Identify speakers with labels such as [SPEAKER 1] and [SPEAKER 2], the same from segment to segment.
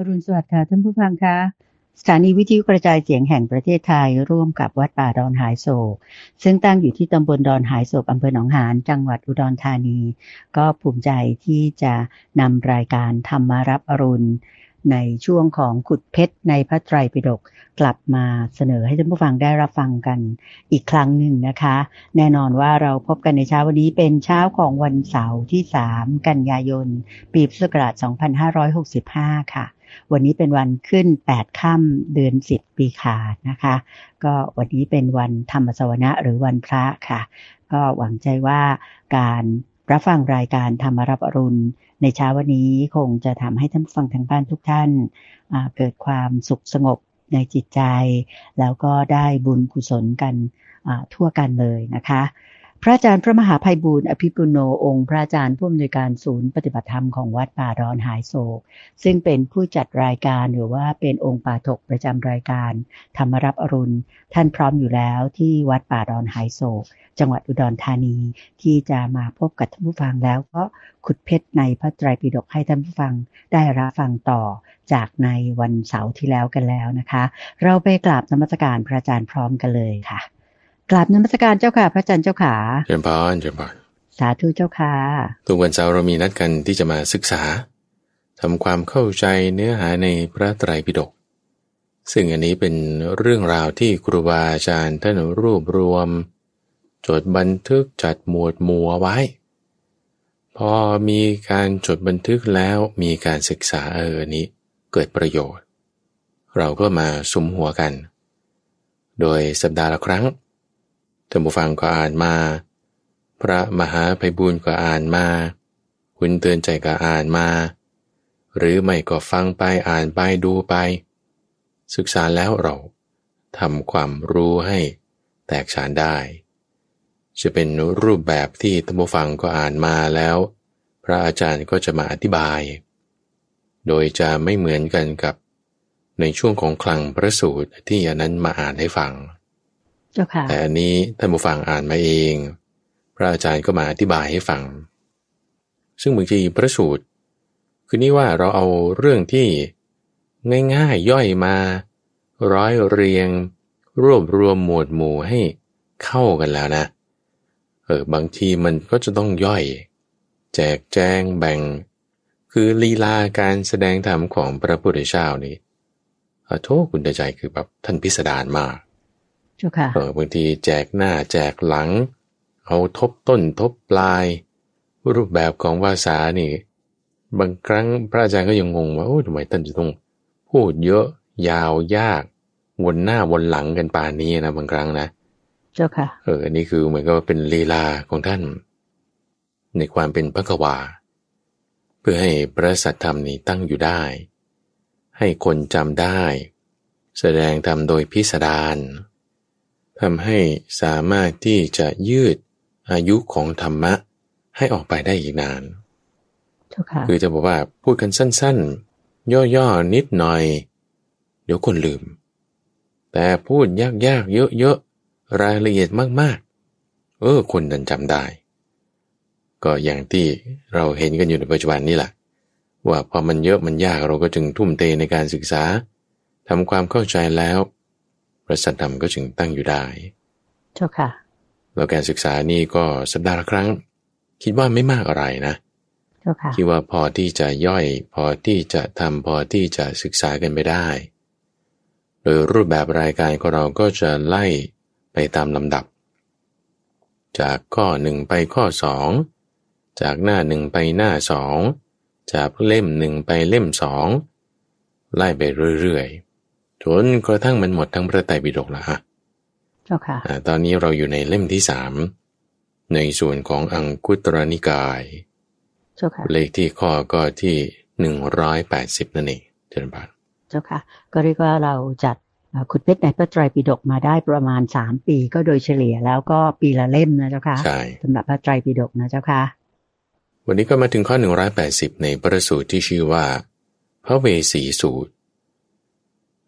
[SPEAKER 1] อรุณสวัสดิ์ค่ะท่านผู้ฟังคะสถานีวิทยุกระจายเสียงแห่งประเทศไทย ร่วมกับวัดป่าดอนหายโศก ซึ่งตั้งอยู่ที่ตำบลดอนหายโศกอำเภอหนองหานจังหวัดอุดรธานี ก็ภูมิใจที่จะนำรายการธรรมารับอรุณ ในช่วงของขุดเพชรในพระไตรปิฎกกลับมาเสนอให้ท่านผู้ฟังได้รับฟังกันอีกครั้งหนึ่งนะคะ แน่นอนว่าเราพบกันในเช้าวันนี้เป็นเช้าของวันเสาร์ที่ 3 กันยายน ปีพุทธศักราช2565 ค่ะ วันนี้เป็นวันขึ้น8ค่ำเดือน10ปีขาดนะคะ ก็วันนี้เป็นวันธรรมสวนะหรือวันพระค่ะ ก็หวังใจว่าการรับฟังรายการธรรมรับอรุณ ในเช้าวันนี้คงจะทำให้ท่านฟังทางบ้านทุกท่านเกิดความสุขสงบในจิตใจ แล้วก็ได้บุญกุศลกันทั่วกันเลยนะคะ พระอาจารย์พระมหาภัยบูรณ์อภิปุโนองค์ พระอาจารย์ผู้อำนวยการศูนย์ปฏิบัติธรรมของวัดป่าดอนหายโศก ซึ่งเป็นผู้จัดรายการหรือว่าเป็นองค์ป่าถกประจำรายการ ธรรมรับอรุณ ท่านพร้อมอยู่แล้วที่วัดป่าดอนหายโศก จังหวัดอุดรธานี ที่จะมาพบกับท่านผู้ฟังแล้วก็ขุดเพชรในพระไตรปิฎกให้ท่านผู้ฟังได้รับฟังต่อจากในวันเสาร์ที่แล้วกันแล้วนะคะ เราไปกราบนมัสการพระอาจารย์พร้อมกันเลยค่ะ กราบนมัสการเจ้าค่ะ พระอาจารย์เจ้าขา
[SPEAKER 2] เจริญพรเจริญพร
[SPEAKER 1] สาธุเจ้าค่ะ
[SPEAKER 2] ทุกวันเสาร์เรามีนัดกันที่จะมาศึกษาทำความเข้าใจเนื้อหาในพระไตรปิฎกซึ่งอันนี้เป็นเรื่องราวที่ครูบาอาจารย์ท่านรวบรวม จดบันทึกจัดหมวดหมู่ไว้ พอมีการจดบันทึกแล้วมีการศึกษาเออนี้เกิดประโยชน์ เราก็มาสุมหัวกัน โดยสัปดาห์ละครั้ง ท่านผู้ฟังก็อ่านมา พระมหาภัยบุญก็อ่านมา คุณเตือนใจก็อ่านมา หรือไม่ก็ฟังไปอ่านไปดูไป ศึกษาแล้วเราทำความรู้ให้แตกฉานได้ จะเป็นรูปแบบที่ท่านผู้ฟังก็อ่านมาแล้ว พระอาจารย์ก็จะมาอธิบาย โดยจะไม่เหมือนกันกับในช่วงของคลังพระสูตรที่อันนั้นมาอ่านให้ฟัง แต่อันนี้ท่านผู้ฟังอ่านมาเอง พระอาจารย์ก็มาอธิบายให้ฟัง ซึ่งบางทีพระสูตร คือนี่ว่าเราเอาเรื่องที่ง่ายๆย่อยมาร้อยเรียง รวบรวมหมวดหมู่ให้เข้ากันแล้วนะ เออบางทีมันก็จะต้องย่อย แจกแจงแบ่ง คือลีลาการแสดงธรรมของพระพุทธเจ้านี่ขอโทษคุณใจคือแบบท่านพิสดารมาก
[SPEAKER 1] เจ้าค่ะ
[SPEAKER 2] เออบางทีแจกหน้าแจกหลัง เอาทบต้นทบปลาย รูปแบบของภาษานี่ บางครั้งพระอาจารย์ก็ยังงงว่าโอ้ทำไมท่านจะต้องพูดเยอะยาวยาก วนหน้าวนหลังกันป่านนี้นะบางครั้งนะ
[SPEAKER 1] เจ้าค่ะ
[SPEAKER 2] เอออันนี้คือเหมือนกับเป็นลีลาของท่าน ในความเป็นพระกวาเพื่อให้พระสัทธรรมนี้ตั้งอยู่ได้ ให้คนจำได้ แสดงธรรมโดยพิสดาร ทำให้สามารถที่จะยืดอายุของธรรมะให้ออกไปได้อีกนานคือจะบอกว่าพูดกันสั้นๆ ย่อๆ นิดหน่อย เดี๋ยวคนลืม แต่พูดยากๆ เยอะๆ รายละเอียดมากๆ เออ คนดันจำได้ ก็อย่างที่เราเห็นกันอยู่ในปัจจุบันนี่แหละว่าพอมันเยอะมันยากเราก็จึงทุ่มเทในการศึกษาทำความเข้าใจแล้ว พระสัทธรรมก็จึงตั้งอยู่ได้
[SPEAKER 1] เจ้าค่ะ
[SPEAKER 2] แล้วการศึกษานี่ก็สัปดาห์ละครั้ง คิดว่าไม่มากอะไรนะ
[SPEAKER 1] เจ้าค่ะ
[SPEAKER 2] คิดว่าพอที่จะย่อย พอที่จะทำพอที่จะศึกษากันไปได้ โดยรูปแบบรายการของเราก็จะไล่ไปตามลำดับ จากข้อหนึ่งไปข้อสองจากหน้าหนึ่งไปหน้าสองจากเล่มหนึ่งไปเล่มสองไล่ไปเรื่อยๆ จนกระทั่งมันหมดทั้งพระไตรปิฎกแล้วฮะ
[SPEAKER 1] เจ้าค่ะ
[SPEAKER 2] ตอนนี้เราอยู่ในเล่มที่สามในส่วนของอังคุตรนิกาย
[SPEAKER 1] เจ้าค่ะ
[SPEAKER 2] เลขที่ข้อก็ที่หนึ่งร้อยแปดสิบนั่นเองเจริญบาน
[SPEAKER 1] เจ้าค่ะ ก็เรียกว่าเราจัดขุดเพชรในพระไตรปิฎกมาได้ประมาณสามปี ก็โดยเฉลี่ยแล้วก็ปีละเล่มนะเจ้าค่ะ
[SPEAKER 2] ใช่
[SPEAKER 1] สำหรับพระไตรปิฎกนะเจ้าค่ะ
[SPEAKER 2] วันนี้ก็มาถึงข้อหนึ่งร้อยแปดสิบในประสูตรที่ชื่อว่า พระเวสีสูตร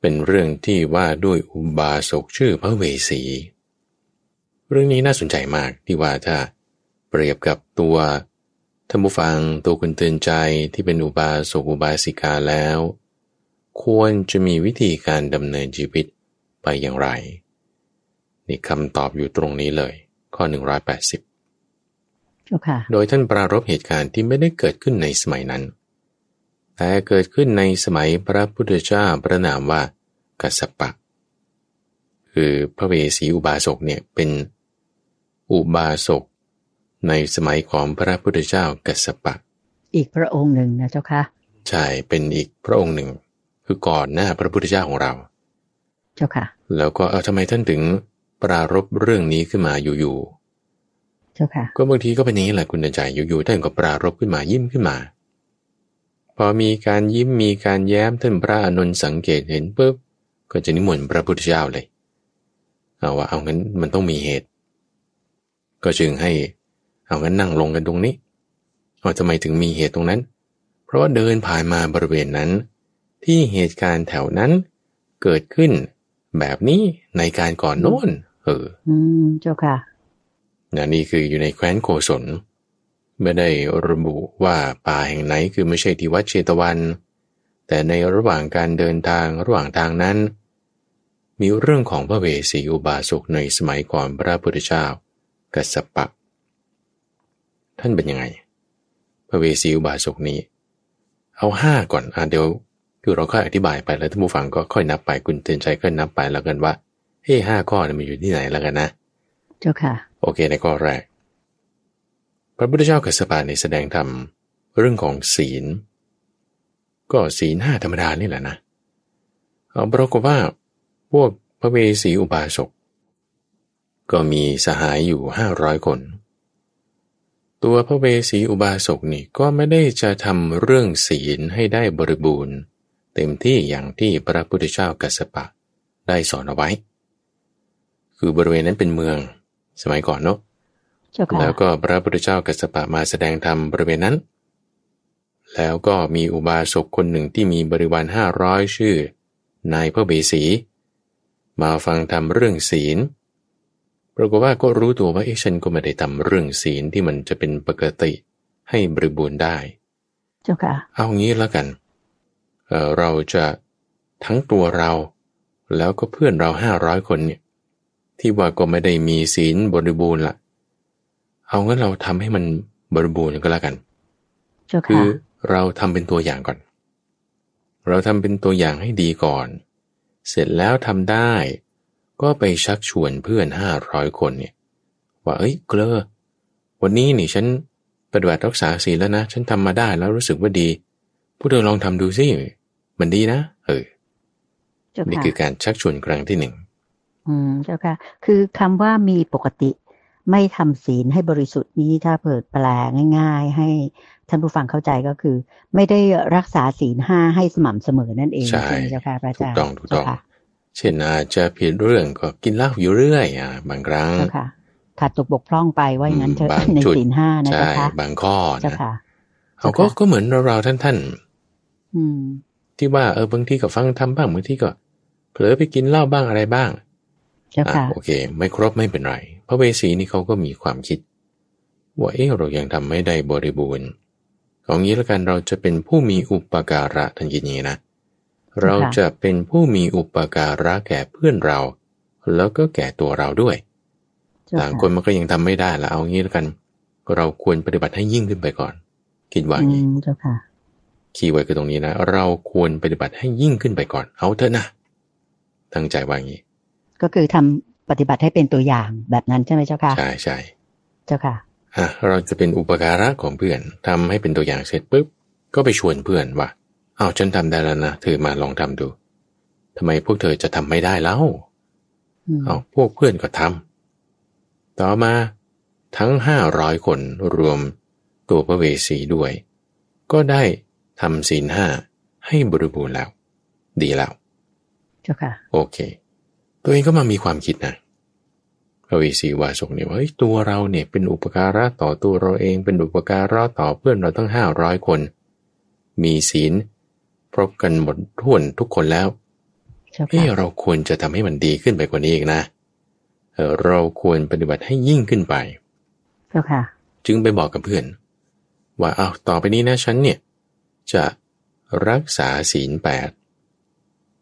[SPEAKER 2] เป็นเรื่องที่ว่าด้วยอุบาสกชื่อพระเวสี เรื่องนี้น่าสนใจมากที่ว่าถ้าเปรียบกับตัวธรรมฟังตัวคุณเตือนใจที่เป็นอุบาสกอุบาสิกาแล้ว ควรจะมีวิธีการดำเนินชีวิตไปอย่างไร นี่คำตอบอยู่ตรงนี้เลย ข้อ 180
[SPEAKER 1] เจ้าค่ะ
[SPEAKER 2] โดยท่านปรารบเหตุการณ์ที่ไม่ได้เกิดขึ้นในสมัยนั้น แต่เกิดขึ้นในสมัยพระพุทธเจ้าพระนามว่ากัสสปะ คือพระเวสสีอุบาสกเนี่ยเป็นอุบาสกในสมัยของพระพุทธเจ้ากัสสปะ
[SPEAKER 1] อีกพระองค์หนึ่งนะเจ้าค่ะ
[SPEAKER 2] ใช่เป็นอีกพระองค์หนึ่ง คือก่อนหน้าพระพุทธเจ้าของเรา
[SPEAKER 1] เจ้าค่ะ
[SPEAKER 2] แล้วก็เออทำไมท่านถึงปรารบเรื่องนี้ขึ้นมาอยู่
[SPEAKER 1] เจ้าค่ะ
[SPEAKER 2] ๆก็บางทีก็เป็นอย่างนี้แหละคุณเดินใจอยู่ๆท่านก็ปรารบขึ้นมายิ้มขึ้นมาพ อมีการยิ้มมีการแย้มท่านพระอานนท์สังเกตเห็นปุ๊บก็จะนิมนต์พระพุทธเจ้าเลย เอาว่าเอางั้นมันต้องมีเหตุ ก็จึงให้เอางั้นนั่งลงกันตรงนี้เอาทำไมถึงมีเหตุตรงนั้น เพราะว่าเดินผ่านมาบริเวณนั้น ที่เหตุการณ์แถวนั้นเกิดขึ้นแบบนี้ในการก่อนโน้น เออ
[SPEAKER 1] อืม เจ้าค่ะ
[SPEAKER 2] นะนี่คืออยู่ในแคว้นโกศล ไม่ได้ระบุว่าป่าแห่งไหนคือไม่ใช่ที่วัดเชตวัน แต่ในระหว่างการเดินทางระหว่างทางนั้น มีเรื่องของพระเวสสีอุบาสกในสมัยก่อนพระพุทธเจ้ากัสสปะ ท่านเป็นยังไง พระเวสสีอุบาสกนี้ เอาห้าก่อนอะเดี๋ยวคือเราค่อยอธิบายไปแล้วท่านผู้ฟังก็ค่อยนับไปคุณเตือนใจก็นับไปแล้วกันว่าเฮ้ห้าข้อเนี่ยมันอยู่ที่ไหนแล้วกันนะ
[SPEAKER 1] เจ้าค่ะ
[SPEAKER 2] โอเคในข้อแรก พระพุทธเจ้ากัสปะในแสดงธรรมเรื่องของศีล ก็ศีลห้าธรรมดานี่แหละนะเอาปรากฏว่าพวกพระเวสสีอุบาสกก็มีสหายอยู่ห้าร้อยคน ตัวพระเวสสีอุบาสกนี่ก็ไม่ได้จะทำเรื่องศีลให้ได้บริบูรณ์ เต็มที่อย่างที่พระพุทธเจ้ากัสปะได้สอนเอาไว้ คือบริเวณนั้นเป็นเมือง สมัยก่อนเนาะ แล้วก็พระพุทธเจ้ากัสสปะมาแสดงธรรมบริเวณนั้น แล้วก็มีอุบาสกคนหนึ่งที่มีบริวารห้าร้อยชื่อ นายพระเบสีมาฟังธรรมเรื่องศีล ปรากฏว่าก็รู้ตัวว่าเอ๊ะฉันก็ไม่ได้ทำเรื่องศีลที่มันจะเป็นปกติให้บริบูรณ์ได้
[SPEAKER 1] เจ้าค่ะ
[SPEAKER 2] เอางี้แล้วกันเอ่อเราจะทั้งตัวเราแล้วก็เพื่อนเราห้าร้อยคนเนี่ยที่ว่าก็ไม่ได้มีศีลบริบูรณ์ละ เอางั้นเราทำให้มันบริบูรณ์ก็แล้วกัน
[SPEAKER 1] เจ้า
[SPEAKER 2] คื
[SPEAKER 1] ค่ะ
[SPEAKER 2] อเราทำเป็นตัวอย่างก่อน เราทำเป็นตัวอย่างให้ดีก่อน เสร็จแล้วทำได้ ก็ไปชักชวนเพื่อนห้าร้อยคนเนี่ย ว่าเอ้ยเกลอวันนี้นี่ฉันปฏิบัติรักษาศีลแล้วนะ ฉันทำมาได้แล้วรู้สึกว่าดี ผู้เธอลองทำดูสิมันดีนะเออ
[SPEAKER 1] เจ้า
[SPEAKER 2] นี่
[SPEAKER 1] ค่ะ
[SPEAKER 2] คือการชักชวนครั้งที่หนึ่ง
[SPEAKER 1] อืมเจ้าค่ะ คือคำว่ามีปกติ ไม่ทำศีลให้บริสุทธิ์นี้ถ้าเปิดแปลง่าย ๆ ให้ท่านผู้ฟังเข้าใจก็คือ ไม่ได้รักษาศีลห้าให้สม่ำเสมอนั่นเอง
[SPEAKER 2] ใช่
[SPEAKER 1] ไหมเจ้าค่ะพระอา
[SPEAKER 2] ถู
[SPEAKER 1] จากรย์
[SPEAKER 2] ต้องถูกต้อง
[SPEAKER 1] เจ้าค่ะ
[SPEAKER 2] เช่นอาจจะผิดเรื่องก็กินเหล้าอยู่เรื่อยอะบางครั้ง
[SPEAKER 1] เจ้าค่ะขาดตกบกพร่องไปว่าอย่างนั้นเถอะ
[SPEAKER 2] บาง
[SPEAKER 1] ใน
[SPEAKER 2] จุด
[SPEAKER 1] ศีลห้านะ
[SPEAKER 2] ใช่
[SPEAKER 1] เจ้าค่ะ
[SPEAKER 2] บางข้อ
[SPEAKER 1] เจ้า
[SPEAKER 2] นะ
[SPEAKER 1] ค่ะ
[SPEAKER 2] เอาก็
[SPEAKER 1] เจ้าค่ะ
[SPEAKER 2] ก็เหมือนเราๆท่านท่านๆ
[SPEAKER 1] อืม
[SPEAKER 2] ที่ว่าเออบางทีก็ฟังทำบ้างบางทีก็เผลอไปกินเหล้าบ้างอะไรบ้าง
[SPEAKER 1] เจ้า
[SPEAKER 2] อะ
[SPEAKER 1] ค่ะ
[SPEAKER 2] โอเค ไม่ครบไม่เป็นไรพ ระเวสสีนี่เขาก็มีความคิด ว่าเออเรายังทำไม่ได้บริบูรณ์เอางี้แล้วกันเราจะเป็นผู้มีอุปการะทันทีนี้นะ เราจะเป็นผู้มีอุปการะแก่เพื่อนเรา แล้วก็แก่ตัวเราด้วย
[SPEAKER 1] เจ้า
[SPEAKER 2] ต่าง
[SPEAKER 1] ค่ะ
[SPEAKER 2] คนมันก็ยังทำไม่ได้แล้วเอางี้แล้วกัน เราควรปฏิบัติให้ยิ่งขึ้นไปก่อน คิดว่าอย่างนี้
[SPEAKER 1] อืมเจ้าค่ะ
[SPEAKER 2] คีย์ไว้คือตรงนี้นะเราควรปฏิบัติให้ยิ่งขึ้นไปก่อนเอาเถอะนะตั้งใจว่าอย่างนี้
[SPEAKER 1] ก็คือทำ ปฏิบัติให้เป็นตัวอย่างแบบนั้นใช่ไหมเจ้าค่ะ
[SPEAKER 2] ใช่ใช่
[SPEAKER 1] เจ้าค่ะ
[SPEAKER 2] อะเราจะเป็นอุปการะของเพื่อนทำให้เป็นตัวอย่างเสร็จปุ๊บก็ไปชวนเพื่อนว่าอ้าวฉันทำได้แล้วนะเธอมาลองทำดูทำไมพวกเธอจะทำไม่ได้แล้ว
[SPEAKER 1] อืม
[SPEAKER 2] เอาพวกเพื่อนก็ทำต่อมาทั้งห้าร้อยคนรวมตัวพระเวสสีด้วย ก็ได้ทำศีลห้าให้บริบูรณ์แล้ว ดีแล้ว
[SPEAKER 1] เจ้าค่ะ
[SPEAKER 2] โอเค ตัวเองก็มามีความคิดนะพระเวสสีวาสกเนี่ยว่าเฮ้ยตัวเราเนี่ยเป็นอุปการะต่อตัวเราเองเป็นอุปการะต่อเพื่อนเราตั้งห้าร้อยคน มีศีลครบกันหมดท้วนทุกคนแล้ว
[SPEAKER 1] เจ้า
[SPEAKER 2] เอ้
[SPEAKER 1] ค่ะ
[SPEAKER 2] เราควรจะทำให้มันดีขึ้นไปกว่านี้อีกนะเออเราควรปฏิบัติให้ยิ่งขึ้นไป
[SPEAKER 1] เจ้าค่ะ
[SPEAKER 2] จึงไปบอกกับเพื่อน ว่าเอาต่อไปนี้นะฉันเนี่ย จะรักษาศีลแปด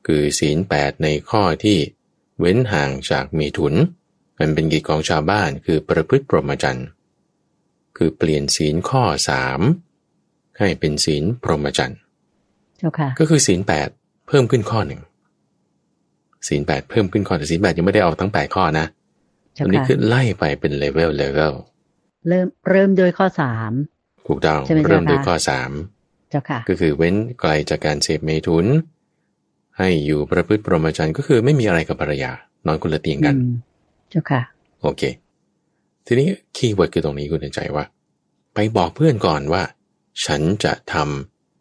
[SPEAKER 2] คือศีลแปดในข้อที่ เว้นห่างจากเมถุน มันเป็นกิจของชาวบ้านคือประพฤติปรหมจรรย์คือเปลี่ยนศีลข้อสามให้เป็นศีลพรหมจรรย์
[SPEAKER 1] เจ้าค่ะ
[SPEAKER 2] ก็คือศีลแปดเพิ่มขึ้นข้อหนึ่งศีลแปดเพิ่มขึ้นข้อแต่ศีลแปดยังไม่ได้เอาทั้งแปดข้อนะ
[SPEAKER 1] เจ้า
[SPEAKER 2] อันนี้
[SPEAKER 1] ค่ะ
[SPEAKER 2] คือไล่ไปเป็นเลเวลเลเวล
[SPEAKER 1] เริ่มเริ่มด้วยข้อสาม
[SPEAKER 2] ถูกต้อง
[SPEAKER 1] ใช่ไหมเจ้า
[SPEAKER 2] เริ่มด้วย
[SPEAKER 1] คะ
[SPEAKER 2] ข้อสาม
[SPEAKER 1] เจ้าค่ะ
[SPEAKER 2] ก็คือเว้นไกลจากการเสพเมถุน ให้อยู่ประพฤติพรหมจรรย์ก็คือไม่มีอะไรกับภรรยานอนคนละเตียงกัน
[SPEAKER 1] อืมเจ้าค่ะ
[SPEAKER 2] โอเค ทีนี้ keyword คือตรงนี้คุณใจว่า ไปบอกเพื่อนก่อนว่า ฉันจะท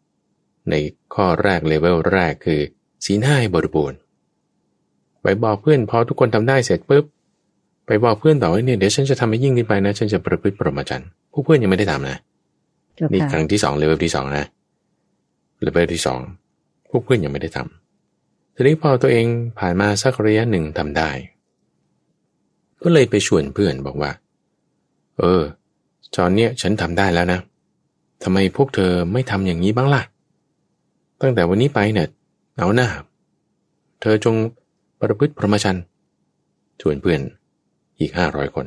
[SPEAKER 2] ำในข้อแรกเลเวลแรกคือศีลห้าให้บริบูรณ์ไปบอกเพื่อนพอทุกคนทำได้เสร็จปุ๊บไปบอกเพื่อนต่อว่าเนี่ยเดี๋ยวฉันจะทำให้ยิ่งขึ้นไปนะ ฉันจะประพฤติพรหมจรรย์ผู้เพื่อนยังไม่ได้ทำนะ
[SPEAKER 1] เจ้า
[SPEAKER 2] นี่
[SPEAKER 1] ค่ะ
[SPEAKER 2] ครั้งที่สองเลเวลที่สองนะเลเวลที่สองพวกเพื่อนยังไม่ได้ทำ ทีนี้พอตัวเองผ่านมาสักระยะหนึ่งทำได้ ก็เลยไปชวนเพื่อนบอกว่า เออตอนเนี้ยฉันทำได้แล้วนะทำไมพวกเธอไม่ทำอย่างนี้บ้างล่ะ ตั้งแต่วันนี้ไปเนี่ยเอาหน้า เธอจงประพฤติพรหมจรรย์ชวนเพื่อนอีกห้าร้อยคน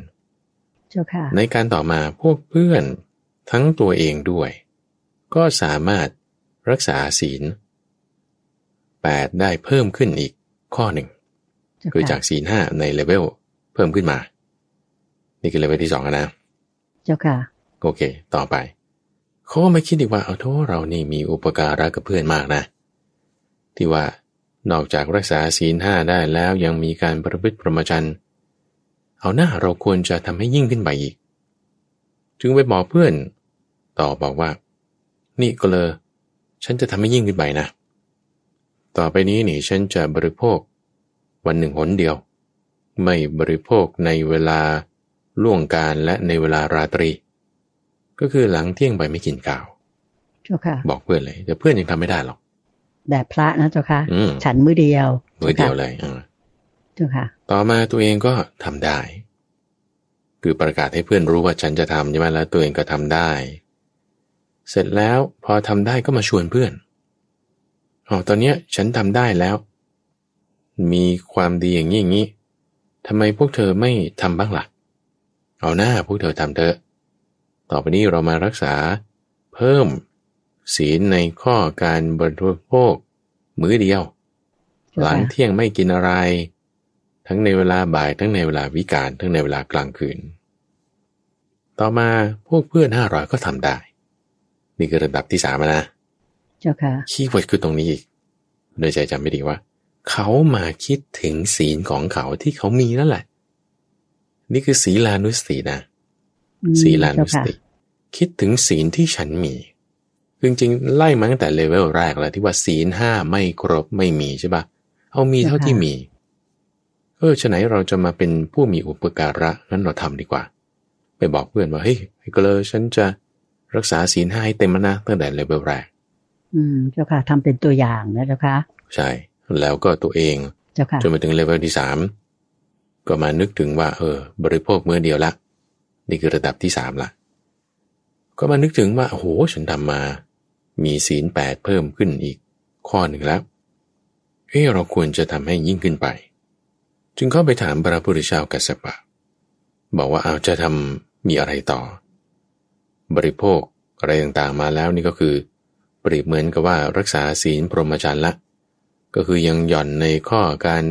[SPEAKER 1] เจ้าค่ะ
[SPEAKER 2] ในการต่อมาพวกเพื่อนทั้งตัวเองด้วย ก็สามารถรักษาศีล แปดได้เพิ่มขึ้นอีกข้อหนึ่ง
[SPEAKER 1] เจ้า
[SPEAKER 2] คือ
[SPEAKER 1] ค่ะ
[SPEAKER 2] จากศีลห้าในเลเวลเพิ่มขึ้นมา นี่คือเลเวลที่สองนะ
[SPEAKER 1] เจ้าค่ะ
[SPEAKER 2] โอเค ต่อไป เขาก็มาคิดอีกว่าเอาโทษเรานี่มีอุปการะกับเพื่อนมากนะ ที่ว่านอกจากรักษาศีลห้าได้แล้วยังมีการประพฤติพรหมจรรย์ เอาหน้าเราควรจะทำให้ยิ่งขึ้นไปอีก จึงไปบอกเพื่อน ต่อบอกว่า นี่ก็เลยฉันจะทำให้ยิ่งขึ้นไปนะ ต่อไปนี้นี่ฉันจะบริโภค วันหนึ่งหนเดียว ไม่บริโภคในเวลาล่วงการและในเวลาราตรี ก็คือหลังเที่ยงไปไม่กินข้าว
[SPEAKER 1] เจ้าค่ะ
[SPEAKER 2] บอกเพื่อนเลยแต่เพื่อนยังทำไม่ได้หรอก
[SPEAKER 1] แบบพระนะเจ้าค่ะ
[SPEAKER 2] อืม
[SPEAKER 1] ฉันมือเดียว
[SPEAKER 2] มือเดียวเลยอ่า
[SPEAKER 1] เจ้าค่ะ
[SPEAKER 2] ต่อมาตัวเองก็ทำได้ คือประกาศให้เพื่อนรู้ว่าฉันจะทำใช่ไหมแล้วตัวเองก็ทำได้ เสร็จแล้วพอทำได้ก็มาชวนเพื่อน อ๋อตอนเนี้ยฉันทำได้แล้ว มีความดีอย่างนี้อย่างนี้ทำไมพวกเธอไม่ทำบ้างล่ะ เอาหน้าพวกเธอทำเถอะ ต่อไปนี้เรามารักษาเพิ่มศีลในข้อการบริโภคมื้อเดียว
[SPEAKER 1] เจ้าค่ะ
[SPEAKER 2] หลังเที่ยงไม่กินอะไร ทั้งในเวลาบ่ายทั้งในเวลาวิกาลทั้งในเวลากลางคืน ต่อมาพวกเพื่อนห้าร้อยก็ทำได้ นี่คือระดับที่สามนะ
[SPEAKER 1] เจ้าค่ะ
[SPEAKER 2] keyword คือตรงนี้อีกโดยใจจำไม่ดีว่า เขามาคิดถึงศีลของเขาที่เขามีนั่นแหละ นี่คือศีลานุสตินะ
[SPEAKER 1] อืม
[SPEAKER 2] ศีลานุ
[SPEAKER 1] เจ้า
[SPEAKER 2] ส
[SPEAKER 1] ค่ะ
[SPEAKER 2] ติ คิดถึงศีลที่ฉันมีคือจริงๆไล่มาตั้งแต่เลเวลแรกแล้วที่ว่าศีลห้าไม่ครบไม่มีใช่ปะเอามีเท่าที่มีเออฉะไหนเราจะมาเป็นผู้มีอุปการะนั้นเราทำดีกว่า ไปบอกเพื่อนว่าเฮ้ยไอ้เกลอฉันจะรักษาศีลห้าให้เต็มแล้วนะตั้งแต่เลเวลแรก
[SPEAKER 1] อืมเจ้าค่ะทำเป็นตัวอย่างนะเจ้าค่ะ
[SPEAKER 2] ใช่ แล้วก็ตัวเอง
[SPEAKER 1] เจ้าค่ะ
[SPEAKER 2] จนมาถึงเลเวลที่สามก็มานึกถึงว่า เออ บริโภคมื้อเดียวละนี่คือระดับที่สามละก็มานึกถึงว่าโอ้โหฉันทำมา มีศีลแปดเพิ่มขึ้นอีกข้อหนึ่งแล้วเออเราควรจะทำให้ยิ่งขึ้นไป จึงเข้าไปถามพระพุทธเจ้ากัสสปะ บอกว่าเอาจะทำมีอะไรต่อ บริโภคอะไรต่างๆมาแล้วนี่ก็คือ เปรียบเหมือนกับว่ารักษาศีลพรหมจรรย์ละ ก็คือยังหย่อนในข้อการ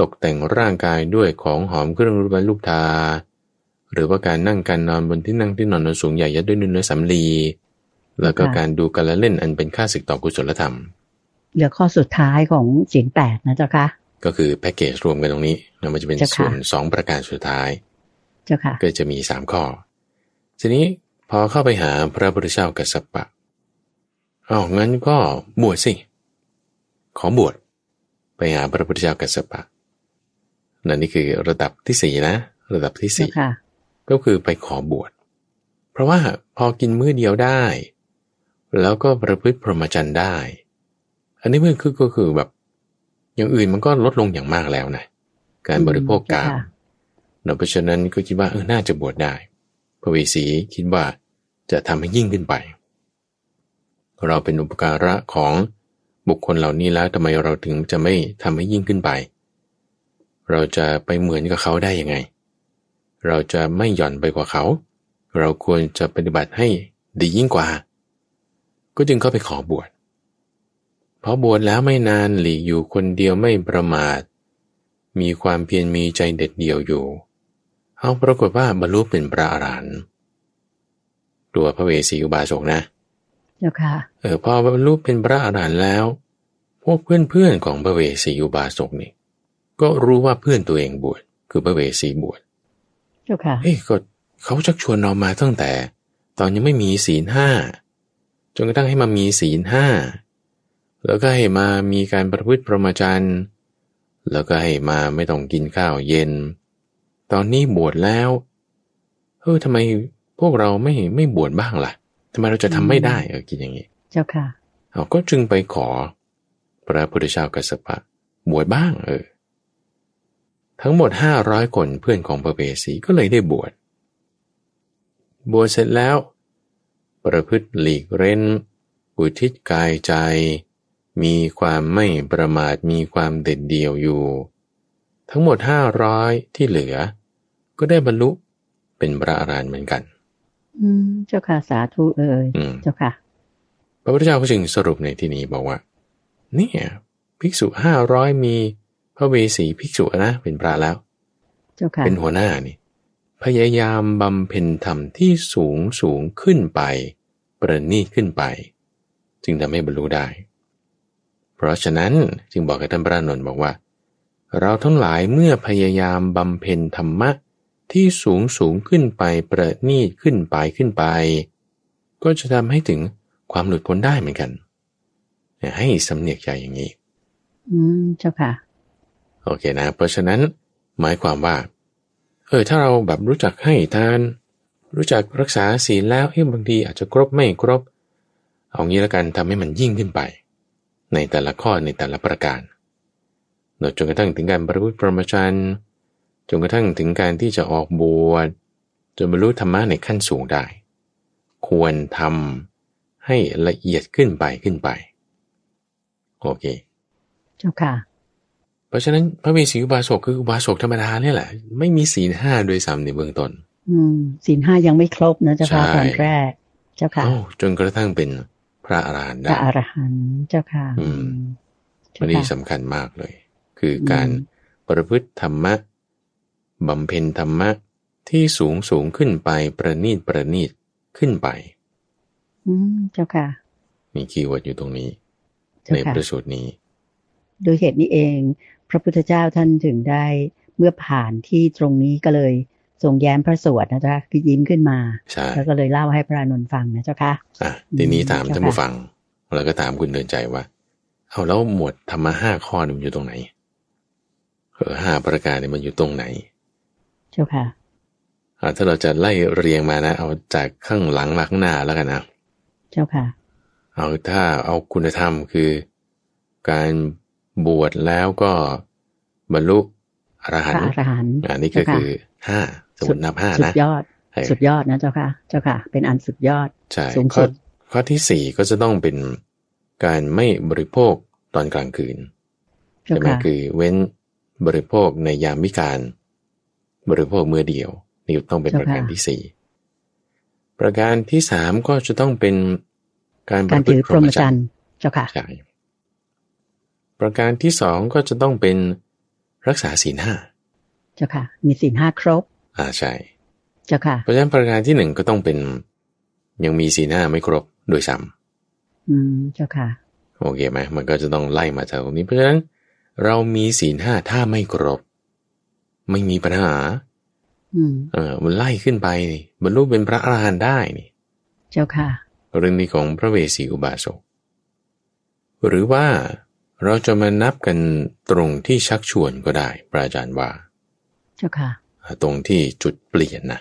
[SPEAKER 2] ตกแต่งร่างกายด้วยของหอมเครื่องรูปลูกทา หรือว่าการนั่งการนอนบนที่นั่งที่นอนสูงใหญ่ยัดด้วยเนื้อสำลี แล้วก็การดูการละเล่นอันเป็นค่าศึกต่อกุศลธรรม
[SPEAKER 1] เหลือข้อสุดท้ายของเสียงแปดนะเจ้าค่ะ
[SPEAKER 2] ก็คือแพ็กเกจรวมกันตรงนี้นะมันจะเป็น
[SPEAKER 1] เจ้าค่ะ
[SPEAKER 2] ส่วนสองประการสุดท้าย
[SPEAKER 1] เจ้าค่ะ
[SPEAKER 2] ก็จะมีสามข้อ ทีนี้พอเข้าไปหาพระพุทธเจ้ากัสสปะ อ้าวงั้นก็บวชสิ ขอบวชไปหาพระพุทธเจ้ากัสสปะนั่นนี่คือระดับที่สี่นะ ระดับที่
[SPEAKER 1] เจ้า
[SPEAKER 2] สี่
[SPEAKER 1] ค่ะ
[SPEAKER 2] ก็คือไปขอบวชเพราะว่าพอกินมื้อเดียวได้ แล้วก็ประพฤติพรหมจรรย์ได้ อันนี้มันคือก็คือแบบ อย่างอื่นมันก็ลดลงอย่างมากแล้วนะการบริโภคกาม
[SPEAKER 1] อืมเจ้าค่ะ
[SPEAKER 2] เนาะเพราะฉะนั้นก็คิดว่าเออน่าจะบวชได้พระเวสสีคิดว่าจะทำให้ยิ่งขึ้นไป เราเป็นอุปการะของบุคคลเหล่านี้แล้วทำไมเราถึงจะไม่ทำให้ยิ่งขึ้นไป เราจะไปเหมือนกับเขาได้ยังไง เราจะไม่หย่อนไปกว่าเขา เราควรจะปฏิบัติให้ดียิ่งกว่า ก็จึงเข้าไปขอบวชพอบวชแล้วไม่นานหลีอยู่คนเดียวไม่ประมาท มีความเพียรมีใจเด็ดเดี่ยวอยู่เอาปรากฏว่าบรรลุเป็นพระอรหันต์ตัวพระเวสสีอุบาสกนะ
[SPEAKER 1] เจ้าค่ะ
[SPEAKER 2] เออพอบรรลุเป็นพระอรหันต์แล้ว พวกเพื่อนๆของพระเวสสีอุบาสกนี่ก็รู้ว่าเพื่อนตัวเองบวชคือพระเวสสีบวช
[SPEAKER 1] เจ้าค่ะ
[SPEAKER 2] เอ้ยก็เขาชักชวนเรามาตั้งแต่ ตอนยังไม่มีศีลห้าจนกระทั่งให้มามีศีลห้าแล้วก็ให้มามีการประพฤติพรหมจรรย์แล้วก็ให้มาไม่ต้องกินข้าวเย็น ตอนนี้บวชแล้วเออทำไมพวกเราไม่ไม่บวชบ้างล่ะ ทำไมเราจะทำไม่ได้เออคิดอย่างนี้
[SPEAKER 1] เจ้าค่ะ
[SPEAKER 2] เอาก็จึงไปขอพระพุทธเจ้ากัสสปะ บวชบ้าง เออ ทั้งหมดห้าร้อยคนเพื่อนของพระเวสสีก็เลยได้บวชบวชเสร็จแล้ว ประพฤติหลีกเร้น อุทิศกายใจ มีความไม่ประมาทมีความเด็ดเดี่ยวอยู่ ทั้งหมดห้าร้อยที่เหลือ ก็ได้บรรลุเป็นพระอรหันต์เหมือนกัน
[SPEAKER 1] อืมเจ้าค่ะสาธุเอ่ย
[SPEAKER 2] อืม
[SPEAKER 1] เจ้าค่ะ
[SPEAKER 2] พระพุทธเจ้าก็จึงสรุปในที่นี้บอกว่า เนี่ยภิกษุห้าร้อยมีพระเวสสีภิกษุนะเป็นพระแล้ว
[SPEAKER 1] เจ้าค่ะ
[SPEAKER 2] เป็นหัวหน้านี่ พยายามบำเพ็ญธรรมที่สูงสูงขึ้นไป ประณีตขึ้นไป จึงทำให้บรรลุได้ เพราะฉะนั้นจึงบอกกับท่านพระนนท์บอกว่า เราทั้งหลายเมื่อพยายามบำเพ็ญธรรมะ ที่สูงสูงขึ้นไปประณีตขึ้นไปขึ้นไป ก็จะทำให้ถึงความหลุดพ้นได้เหมือนกันเนี่ยให้สำเนียกใจอย่างนี้
[SPEAKER 1] อืมเจ้าค่ะ
[SPEAKER 2] โอเคนะ เพราะฉะนั้นหมายความว่า เออถ้าเราแบบรู้จักให้ทาน รู้จักรักษาศีลแล้วเอ้บางทีอาจจะครบไม่ครบ เอางี้แล้วกันทำให้มันยิ่งขึ้นไป ในแต่ละข้อในแต่ละประการเนอะจนกระทั่งถึงการประพฤติพรหมจรรย์ จนกระทั่งถึงการที่จะออกบวชจนบรรลุธรรมะในขั้นสูงได้ ควรทำให้ละเอียดขึ้นไปขึ้นไป โอเค
[SPEAKER 1] เจ้าค่ะ
[SPEAKER 2] เพราะฉะนั้นพระเวสสีอุบาสกคืออุบาสกธรรมดาเนี่ยแหละ ไม่มีศีลห้าโดยซ้ำในเบื้องต้น
[SPEAKER 1] อืมศีลห้ายังไม่ครบนะเจ้าค่ะ
[SPEAKER 2] ใช่
[SPEAKER 1] ตอนแรก เจ้าค่ะ
[SPEAKER 2] โอ้จนกระทั่งเป็นพระอรหันต์
[SPEAKER 1] พ
[SPEAKER 2] ได้
[SPEAKER 1] ระอรหันต์เจ้าค่ะ
[SPEAKER 2] อืม
[SPEAKER 1] เจ้า
[SPEAKER 2] อันนี้
[SPEAKER 1] ค่ะ
[SPEAKER 2] สำคัญมากเลย คือการประพฤติธรรมะ บำเพ็ญธรรมะที่สูงสูงขึ้นไปประณีตประณีตขึ้นไป
[SPEAKER 1] อืมเจ้าค่ะ
[SPEAKER 2] มี keyword อยู่ตรงนี้
[SPEAKER 1] เจ้า
[SPEAKER 2] ใน
[SPEAKER 1] ค่ะ
[SPEAKER 2] พระสูตรนี้
[SPEAKER 1] โดยเหตุนี้เอง พระพุทธเจ้าท่านถึงได้เมื่อผ่านที่ตรงนี้ก็เลยทรงแย้มพระสวดนะเจ้าค่ะคือยิ้มขึ้นมา
[SPEAKER 2] ใช่
[SPEAKER 1] แล้วก็เลยเล่าให้พระอานนท์ฟังนะเจ้าค่ะ
[SPEAKER 2] อะทีนี้ถาม
[SPEAKER 1] อืม
[SPEAKER 2] ท่านผู้ฟัง แล้วก็ถามคุณเดินใจว่า เอาแล้วหมวดธรรมะห้าข้อนี่มันอยู่ตรงไหนเออห้าประการเนี่ยมันอยู่ตรงไหน
[SPEAKER 1] เจ้าค่ะ
[SPEAKER 2] อะถ้าเราจะไล่เรียงมานะ เอาจากข้างหลังมาข้างหน้าแล้วกันนะ
[SPEAKER 1] เจ้าค่ะ
[SPEAKER 2] เอาถ้าเอาคุณธรรมคือ การบวชแล้วก็บรรลุอร
[SPEAKER 1] พ
[SPEAKER 2] หัน
[SPEAKER 1] ระ
[SPEAKER 2] ต์
[SPEAKER 1] อรหันต์
[SPEAKER 2] อันนี้ก็
[SPEAKER 1] เจ้าค่ะ
[SPEAKER 2] คือห้าสมมตินับห้า
[SPEAKER 1] สุ
[SPEAKER 2] นะ
[SPEAKER 1] ดยอด
[SPEAKER 2] เออ
[SPEAKER 1] สุดยอดนะเจ้าค่ะ เจ้าค่ะ เป็นอันสุดยอด
[SPEAKER 2] ใช่
[SPEAKER 1] สูง
[SPEAKER 2] ข้อ
[SPEAKER 1] สุด
[SPEAKER 2] ข้อที่สี่ก็จะต้องเป็นการไม่บริโภคตอนกลางคืน
[SPEAKER 1] เจ้า
[SPEAKER 2] ใช่ไหม
[SPEAKER 1] ค่ะ
[SPEAKER 2] คือเว้นบริโภคในยามวิการ บริโภคเมื่อเดียวนี่ต้องเป็นประการที่สี่ประการที่สามก็จะต้องเป็นการป
[SPEAKER 1] การ
[SPEAKER 2] ระพฤ
[SPEAKER 1] ถื
[SPEAKER 2] ติ
[SPEAKER 1] อพรหมจรรย์เจ้าค่ะ
[SPEAKER 2] ใช่ประการที่สองก็จะต้องเป็นรักษาศีลห้า
[SPEAKER 1] เจ้าค่ะ มีศีลห้าครบ
[SPEAKER 2] อ่าใช่
[SPEAKER 1] เจ้าค่ะ
[SPEAKER 2] เพราะฉะนั้นประการที่หนึ่งก็ต้องเป็น ยังมีศีลห้าไม่ครบโดยซ้
[SPEAKER 1] อืมเจ้าค่ะำ
[SPEAKER 2] โอเคไหมมันก็จะต้องไล่มาจากตรงนี้เพราะฉะนั้น เรามีศีลห้าถ้าไม่ครบ ไม่มีปัญหา
[SPEAKER 1] อืม
[SPEAKER 2] เออมันไล่ขึ้นไปนี่บรรลุเป็นพระอรหันต์ได้นี่
[SPEAKER 1] เจ้าค่ะ
[SPEAKER 2] เรื่องนี้ของพระเวสสีอุบาสกหรือว่าเราจะมานับกันตรงที่ชักชวนก็ได้พระอาจารย์ว่า
[SPEAKER 1] เจ้าค่ะ
[SPEAKER 2] ตรงที่จุดเปลี่ยนนะ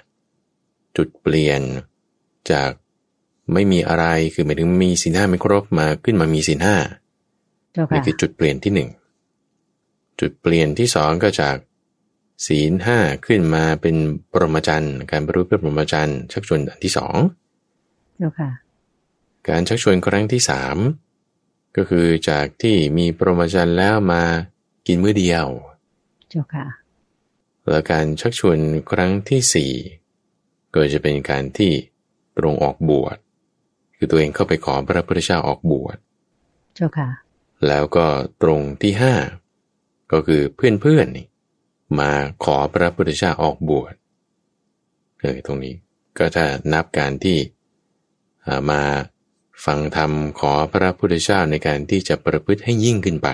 [SPEAKER 2] จุดเปลี่ยนจากไม่มีอะไรคือหมายถึงมีศีลห้าไม่ครบมาขึ้นมามีศีลห้า
[SPEAKER 1] เจ้า
[SPEAKER 2] นี่
[SPEAKER 1] ค่ะ
[SPEAKER 2] คือจุดเปลี่ยนที่หนึ่งจุดเปลี่ยนที่สองก็จาก ศีลห้าขึ้นมาเป็นปรหมจรรย์การบรรลุเป็นปรหมจรรย์ชักชวนอันที่สอง
[SPEAKER 1] เจ้าค่ะ
[SPEAKER 2] การชักชวนครั้งที่สามก็คือจากที่มีโปรโมชั่นแล้วมากินมื้อเดียว
[SPEAKER 1] เจ้าค่ะ
[SPEAKER 2] แล้วการชักชวนครั้งที่สี่ก็จะเป็นการที่ตรงออกบวช คือตัวเองเข้าไปขอพระพุทธเจ้าออกบวช
[SPEAKER 1] เจ้าค่ะ
[SPEAKER 2] แล้วก็ตรงที่ห้าก็คือเพื่อนๆนี่ มาขอพระพุทธเจ้าออกบวชเออตรงนี้ก็จะนับการที่อ่ามาฟังธรรมขอพระพุทธเจ้าในการที่จะประพฤติให้ยิ่งขึ้นไป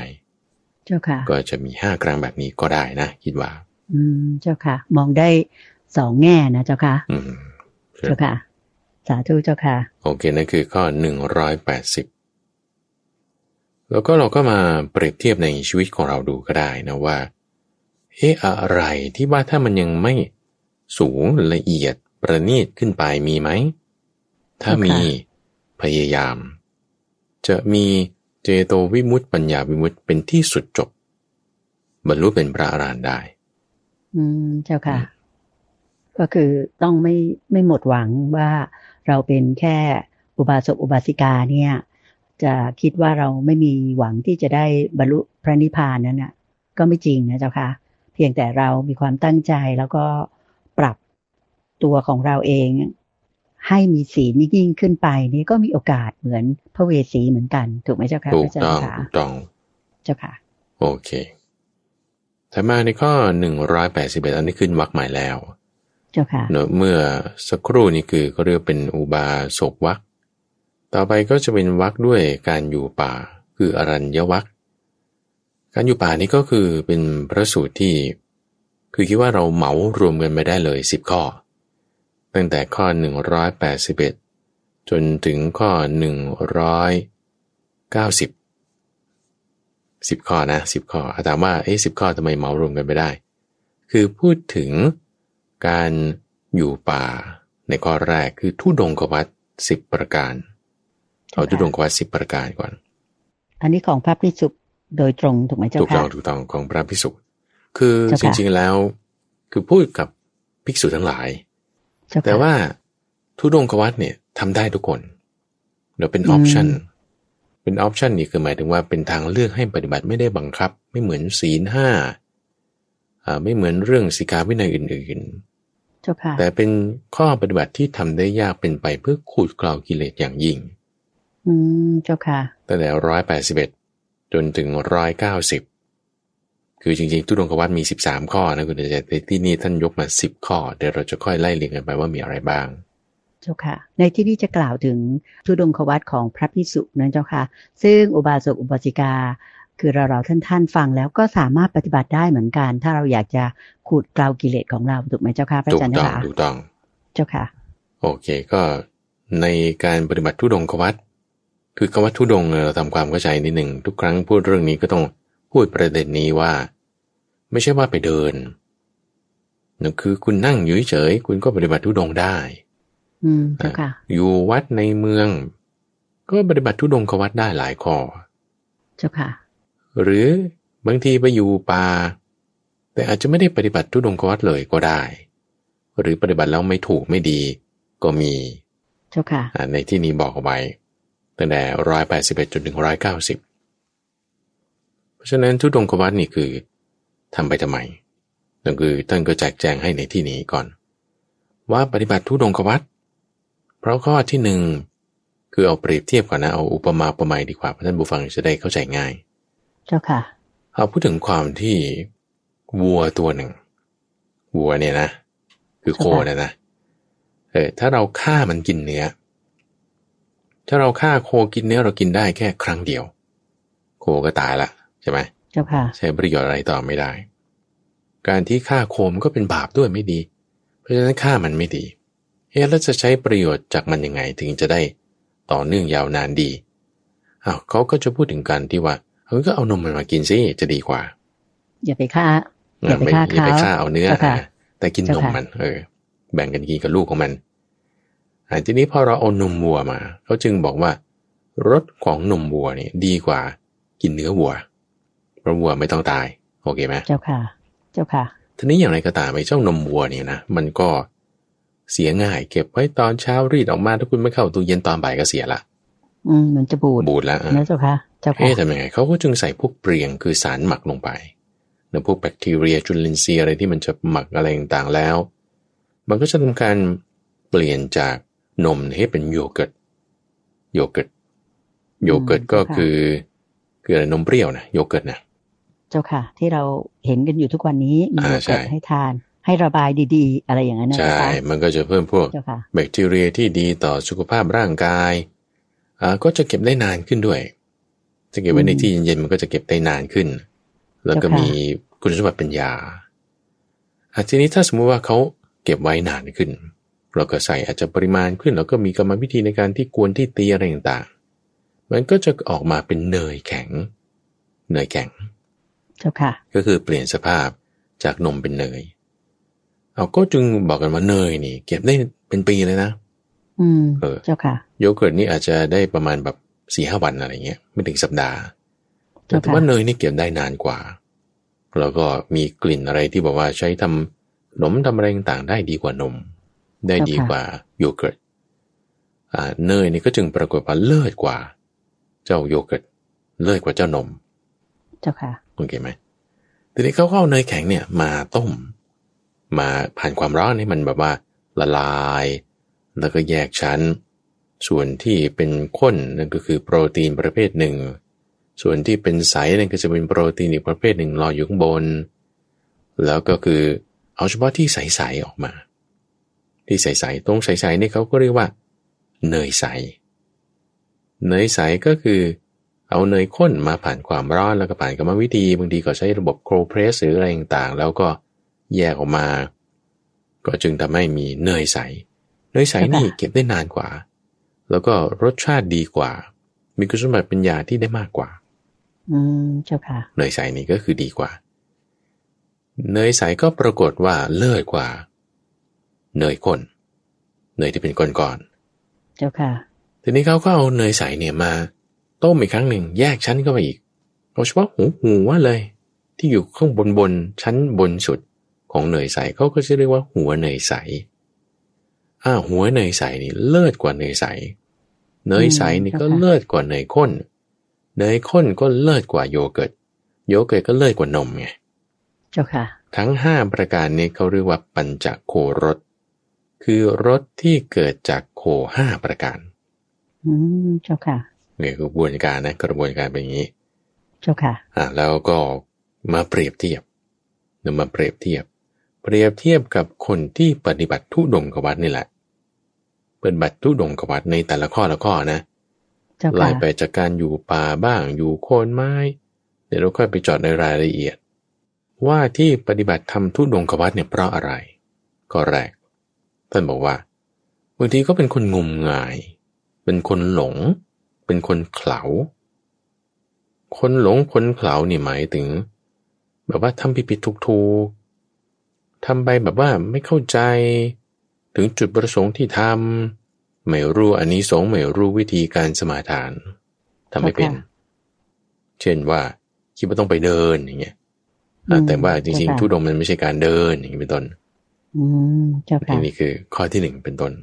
[SPEAKER 1] เจ้าค่ะ
[SPEAKER 2] ก็จะมีห้าครั้งแบบนี้ก็ได้นะ คิดว่า
[SPEAKER 1] อืม เจ้าค่ะ มองได้สองแง่นะเจ้าค่ะ
[SPEAKER 2] อืม
[SPEAKER 1] เจ้าค่ะ สาธุเจ้าค่ะ
[SPEAKER 2] โอเคนั่นคือข้อหนึ่งร้อยแปดสิบแล้วก็เราก็มาเปรียบเทียบในชีวิตของเราดูก็ได้นะว่า เอ๊ะอะไรที่ว่าถ้ามันยังไม่สูงละเอียดประณีตขึ้นไปมีไหม ถ้ามีพยายาม จะมีเจโตวิมุตติปัญญาวิมุตติเป็นที่สุดจบ บรรลุเป็นพระอรหันต์ได้
[SPEAKER 1] อืมเจ้าค่ะ ก็คือต้องไม่ไม่หมดหวังว่าเราเป็นแค่อุบาสกอุบาสิกาเนี่ย จะคิดว่าเราไม่มีหวังที่จะได้บรรลุพระนิพพานนั้นน่ะ ก็ไม่จริงนะเจ้าค่ะ เพียงแต่เรามีความตั้งใจแล้วก็ปรับตัวของเราเอง ให้มีศีลยิ่งขึ้นไปนี่ก็มีโอกาสเหมือนพระเวสสีเหมือนกัน ถูกไหมเจ้าค่ะ
[SPEAKER 2] ถู
[SPEAKER 1] พ
[SPEAKER 2] ก
[SPEAKER 1] ระอาจาร
[SPEAKER 2] ต้อง
[SPEAKER 1] ย์ค่ะ
[SPEAKER 2] ถูกต้อง
[SPEAKER 1] เจ้าค่ะ
[SPEAKER 2] โอเคถัดมาในข้อหนึ่งร้อยแปดสิบเอ็ดอันนี้ขึ้นวรรคใหม่แล้ว
[SPEAKER 1] เจ้าค่ะ
[SPEAKER 2] เนอะเมื่อสักครู่นี้คือเขาเรียกเป็นอุบาสกวักต่อไปก็จะเป็นวักด้วยการอยู่ป่า คืออรัญญวัก การอยู่ป่านี้ก็คือเป็นพระสูตรที่ คือคิดว่าเราเหมารวมกันไปได้เลยสิบข้อ ตั้งแต่ข้อหนึ่งร้อยแปดสิบเอ็ดจนถึงข้อหนึ่งร้อยเก้าสิบสิบข้อนะสิบข้อถามว่าเอ๊ะสิบข้อทำไมเหมารวมกันไปได้ คือพูดถึงการอยู่ป่าในข้อแรกคือทุดงกวัตสิบประการ เอาทุดงกวัตสิบประการก่อน
[SPEAKER 1] อันนี้ของพระพิสุ โดยตรงถูกไหมเจ้า
[SPEAKER 2] ถูกต้
[SPEAKER 1] ค่ะ
[SPEAKER 2] องถูกต้องของพระภิกษุ คือ
[SPEAKER 1] เจ้า
[SPEAKER 2] จ
[SPEAKER 1] ค่ะ
[SPEAKER 2] ริงๆแล้ว คือพูดกับภิกษุทั้งหลาย
[SPEAKER 1] เจ้ค่ะ
[SPEAKER 2] แต่ว่าธุดงควัตรเนี่ยทำได้ทุกคนเดี๋ยวเป็น option อื
[SPEAKER 1] ม
[SPEAKER 2] เป็น option นี่คือหมายถึงว่าเป็นทางเลือกให้ปฏิบัติไม่ได้บังคับ ไม่เหมือนศีลห้าอ่าไม่เหมือนเรื่องสิกขาวินัยอื่นๆ
[SPEAKER 1] เจ้าค่ะ
[SPEAKER 2] แต่เป็นข้อปฏิบัติที่ทำได้ยากเป็นไปเพื่อขูดเกลากิเลสอย่างยิ่ง
[SPEAKER 1] อืมเจ้าค่ะ
[SPEAKER 2] ตั้งแต่ร้อยแปดสิบเอ็ด จนถึงร้อยเก้าสิบคือจริงๆธุดงควัตรมีสิบสามข้อนะคุณเดชแต่ที่นี่ท่านยกมาสิบข้อเดี๋ยวเราจะค่อยไล่เรียงกันไปว่ามีอะไรบ้าง
[SPEAKER 1] เจ้าค่ะ ในที่นี้จะกล่าวถึงทุดงควัตของพระพิสุนั้นเจ้าค่ะ ซึ่งอุบาสกอุบาสิกา คือเราเราท่านท่านๆฟังแล้วก็สามารถปฏิบัติได้เหมือนกัน ถ้าเราอยากจะขูดเกลากิเลสของเราถูกไหมเจ้าค่ะพระ
[SPEAKER 2] ถู
[SPEAKER 1] อากจารย์
[SPEAKER 2] ต้อง
[SPEAKER 1] ค่ะ
[SPEAKER 2] ถูกต้อง
[SPEAKER 1] เจ้าค่ะ
[SPEAKER 2] โอเคก็ในการปฏิบัติทุดงควัต คือคำว่าทุดงเนี่ยเราทำความเข้าใจนิดหนึ่งทุกครั้งพูดเรื่องนี้ก็ต้องพูดประเด็นนี้ว่า ไม่ใช่ว่าไปเดินนั่นคือคุณนั่งอยู่เฉยๆคุณก็ปฏิบัติทุดงได้
[SPEAKER 1] อืมเจ้าค่ะ
[SPEAKER 2] อยู่วัดในเมือง ก็ปฏิบัติทุดงควัดได้หลายข้อ
[SPEAKER 1] เจ้าค่ะ
[SPEAKER 2] หรือบางทีไปอยู่ป่าแต่อาจจะไม่ได้ปฏิบัติทุดงควัดเลยก็ได้ หรือปฏิบัติแล้วไม่ถูกไม่ดีก็มี
[SPEAKER 1] เจ้าค่ะ
[SPEAKER 2] อ่าในที่นี้บอกเอาไว้ ตั้งแต่ร้อยแปดสิบเอ็ดจนถึงร้อยเก้าสิบเพราะฉะนั้นทุดงควัดนี่คือทำไปทำไมนั่นคือท่านก็แจกแจงให้ในที่นี้ก่อน ว่าปฏิบัติทุดงควัดเพราะข้อที่หนึ่งคือเอาเปรียบเทียบก่อนนะเอาอุปมาอุปไมยดีกว่าเพื่อท่านผู้ฟังจะได้เข้าใจง่าย
[SPEAKER 1] เจ้าค่ะ
[SPEAKER 2] เอาพูดถึงความที่วัวตัวหนึ่ง วัวเนี่ยนะ คือโคนะนะเออถ้าเราฆ่ามันกินเนื้อ ถ้าเราฆ่าโคกินเนื้อเรากินได้แค่ครั้งเดียว โคก็ตายละใช่ไหม
[SPEAKER 1] เจ้าค่ะ
[SPEAKER 2] ใช้ประโยชน์อะไรต่อไม่ได้ การที่ฆ่าโคมนก็เป็นบาปด้วยไม่ดี เพราะฉะนั้นฆ่ามันไม่ดีเอ๊ะแล้วจะใช้ประโยชน์จากมันยังไงถึงจะได้ต่อเนื่องยาวนานดีอ้าวเขาก็จะพูดถึงการที่ว่าเออก็เอานมมันมากินซิจะดีกว่า
[SPEAKER 1] อย่าไปฆ่าอย่าไป
[SPEAKER 2] ไม่
[SPEAKER 1] ฆ่า
[SPEAKER 2] อย่าไป
[SPEAKER 1] เขา
[SPEAKER 2] ฆ่าเอาเนื้อ
[SPEAKER 1] เจ้าค่ะ
[SPEAKER 2] นะแต่กินน
[SPEAKER 1] เจ้ามค่ะ
[SPEAKER 2] มัน เออ แบ่งกันกินกับลูกของมันอ่า ทีนี้พอเราเอานมวัวมาเขาจึงบอกว่ารสของนมวัวเนี่ยดีกว่ากินเนื้อวัวเพราะวัวไม่ต้องตายโอเคไหม
[SPEAKER 1] เจ้าค่ะ เจ้าค่ะ
[SPEAKER 2] ทีนี้อย่างไรก็ตามไอ้เจ้านมวัวเนี่ยนะมันก็เสียง่ายเก็บไว้ตอนเช้ารีดออกมาถ้าคุณไม่เข้าตู้เย็นตอนบ่ายก็เสียละ
[SPEAKER 1] อืมมันจะบูด
[SPEAKER 2] บูดแล้วอะ
[SPEAKER 1] นะเจ้าค่ะเจ้าค่ะ
[SPEAKER 2] เอ๊ะทำยังไงเขาก็จึงใส่พวกเปรียงคือสารหมักลงไปในพวกแบคทีเรียจุลินทรีย์อะไรที่มันจะหมักอะไรต่างๆแล้ว มันก็จะทำการเปลี่ยนจาก นมให้เป็นโยเกิร์ตโยเกิร์ตโยเกิร์ตก็คือคืออะไรนมเปรี้ยวนะโยเกิร์ตนะ
[SPEAKER 1] เจ้าค่ะ ที่เราเห็นกันอยู่ทุกวันนี้มี
[SPEAKER 2] อ่า
[SPEAKER 1] โยเกิร์ต
[SPEAKER 2] ใช่
[SPEAKER 1] ให้ทาน ให้ระบายดีๆ อะไรอย่างนั้นนะ
[SPEAKER 2] ใช่
[SPEAKER 1] คะ
[SPEAKER 2] มันก็จะเพิ่มพวก
[SPEAKER 1] เจ้าค่ะ
[SPEAKER 2] แบคทีเรียที่ดีต่อสุขภาพร่างกายอ่าก็จะเก็บได้นานขึ้นด้วย จะเก็บไว้ในที่เย็นๆมันก็จะเก็บได้นานขึ้น แล้วก็
[SPEAKER 1] เจ้าค่ะ
[SPEAKER 2] มีคุณสมบัติเป็นยาอะทีนี้ถ้าสมมุติว่าเขาเก็บไว้นานขึ้น เราก็ใส่อาจจะปริมาณขึ้น แล้วก็มีกรรมวิธีในการที่กวนที่ตีอะไรต่างๆ มันก็จะออกมาเป็นเนยแข็ง เนยแข็ง
[SPEAKER 1] เจ้าค่ะ
[SPEAKER 2] ก็คือเปลี่ยนสภาพจากนมเป็นเนย เอาก็จึงบอกกันว่าเนยนี่ เก็บได้เป็นปีเลยนะ
[SPEAKER 1] อืม
[SPEAKER 2] เออ
[SPEAKER 1] เจ้าค่ะ
[SPEAKER 2] โยเกิร์ตนี่อาจจะได้ประมาณแบบสี่ห้าวันอะไรเงี้ยไม่ถึงสัปดาห์
[SPEAKER 1] เจ้า
[SPEAKER 2] แต่
[SPEAKER 1] ค่ะ
[SPEAKER 2] ว่าเนยนี่เก็บได้นานกว่า แล้วก็มีกลิ่นอะไรที่บอกว่าใช้ทำขนมทำอะไรต่างๆได้ดีกว่านม ได้ดีกว่าโยเกิร์ตอ่าเนยนี่ก็จึงปรากฏว่าเลิศกว่า เจ้าโยเกิร์ตเลิศกว่าเจ้านม
[SPEAKER 1] เจ้าค่ะ
[SPEAKER 2] โอเคไหมทีนี้เขาก็เอาเนยแข็งเนี่ยมาต้ม มาผ่านความร้อนให้มันแบบว่าละลาย แล้วก็แยกชั้น ส่วนที่เป็นข้นนั่นก็คือโปรตีนประเภทหนึ่ง ส่วนที่เป็นใสนั่นก็จะเป็นโปรตีนอีกประเภทหนึ่งรออยู่ข้างบน แล้วก็คือเอาเฉพาะที่ใสๆออกมา ที่ใสๆตรงใสๆนี่เขาก็เรียกว่าเนยใส เนยใสก็คือเอาเนยข้นมาผ่านความร้อนแล้วก็ผ่านกรรมวิธีบางทีก็ใช้ระบบโครเพรสหรืออะไรต่างๆ แล้วก็แยกออกมา ก็จึงทำให้มีเนยใส เนยใสนี่เก็บได้นานกว่า แล้วก็รสชาติดีกว่า มีคุณสมบัติเป็นยาที่ได้มากกว่า
[SPEAKER 1] อืมเจ้าค่ะ
[SPEAKER 2] เนยใสนี่ก็คือดีกว่า เนยใสก็ปรากฏว่าเลิศกว่า เนยข้นเนยที่เป็นก้อนๆ
[SPEAKER 1] เจ้าค่ะ
[SPEAKER 2] ทีนี้เขาก็เอาเนยใสเนี่ยมา ต้มอีกครั้งหนึ่งแยกชั้นเข้าไปอีกเอาเฉพาะหูหูว่าเลย ที่อยู่ข้างบนบนชั้นบนสุดของเนยใสเขาก็จะเรียกว่าหัวเนยใสอ่าหัวเนยใสนี่เลิศกว่าเนยใส เนยใสนี่ก็เลิศกว่าเนยข้น เนยข้นก็เลิศกว่าโยเกิร์ต โยเกิร์ตก็เลิศกว่านมไง
[SPEAKER 1] เจ้าค่ะ
[SPEAKER 2] ทั้งห้าประการนี้เขาเรียกว่าปัญจโครส คือรสที่เกิดจากโคห้าประการ
[SPEAKER 1] อืมเจ้าค่ะ
[SPEAKER 2] นี่คือกระบวนการนะกระบวนการเป็นอย่างนี้
[SPEAKER 1] เจ้าค่ะ
[SPEAKER 2] อ่า แล้วก็มาเปรียบเทียบนำมาเปรียบเทียบ เปรียบเทียบกับคนที่ปฏิบัติทุดงกวัดนี่แหละปฏิบัติทุดงกวัดในแต่ละข้อละข้อนะ
[SPEAKER 1] เจ้า
[SPEAKER 2] ไล่
[SPEAKER 1] ค่ะ
[SPEAKER 2] ไปจากการอยู่ป่าบ้างอยู่โคนไม้ เดี๋ยวเราค่อยไปเจอดในรายละเอียด ว่าที่ปฏิบัติทำทุดงกวัดเนี่ยเพราะอะไรข้อแรก ท่านบอกว่าบางทีก็เป็นคนงมงาย เป็นคนหลง เป็นคนเขลาคนหลงคนเขลานี่หมายถึง แบบว่าทำผิดผิดถูกถูกๆทำไปแบบว่าไม่เข้าใจ ถึงจุดประสงค์ที่ทำไม่รู้อันนี้สงส์ไม่รู้วิธีการสมาทานทำไม่เป็น
[SPEAKER 1] ค่ะ
[SPEAKER 2] เช่นว่าคิดว่าต้องไปเดินอย่างเงี้ยอะ
[SPEAKER 1] อืม
[SPEAKER 2] แต่ว่าจริง
[SPEAKER 1] เจ้า
[SPEAKER 2] ๆ
[SPEAKER 1] ค่ะ
[SPEAKER 2] ทุดงค์มันไม่ใช่การเดินอย่างนี้เป็นต้น
[SPEAKER 1] อืมเจ้าค่ะ
[SPEAKER 2] อันนี้คือ ข้อที่หนึ่งเป็นต้น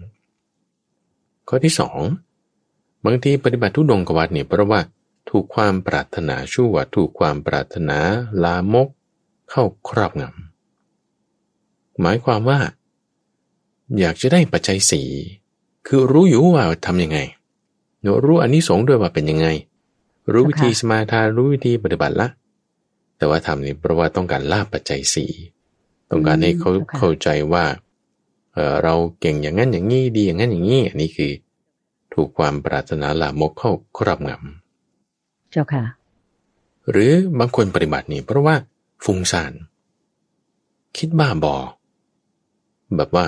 [SPEAKER 2] ข้อที่สองบางทีปฏิบัติทุดงกวัดเนี่ยเพราะว่าถูกความปรารถนาชั่วถูกความปรารถนาลามก เข้าครอบงำหมายความว่า อยากจะได้ปัจจัยสีคือรู้อยู่ว่าทำยังไงเนอะรู้อันนี้สงส์ด้วยว่าเป็นยังไง รู้วิธีสมาทานรู้วิธีปฏิบัติละ แต่ว่าทำนี่เพราะว่าต้องการลาบปัจจัยสี ต้องการให้เขา
[SPEAKER 1] อืมค่ะ
[SPEAKER 2] เข้าใจว่าเออเราเก่งอย่างนั้นอย่างนี้ดีอย่างนั้นอย่างนี้อันนี้คือ ถูกความปรารถนาลามกเข้าครอบง
[SPEAKER 1] เจ้าค่ะำ
[SPEAKER 2] หรือบางคนปฏิบัตินี่เพราะว่าฟุ้งซ่านคิดบ้าบอ แบบว่า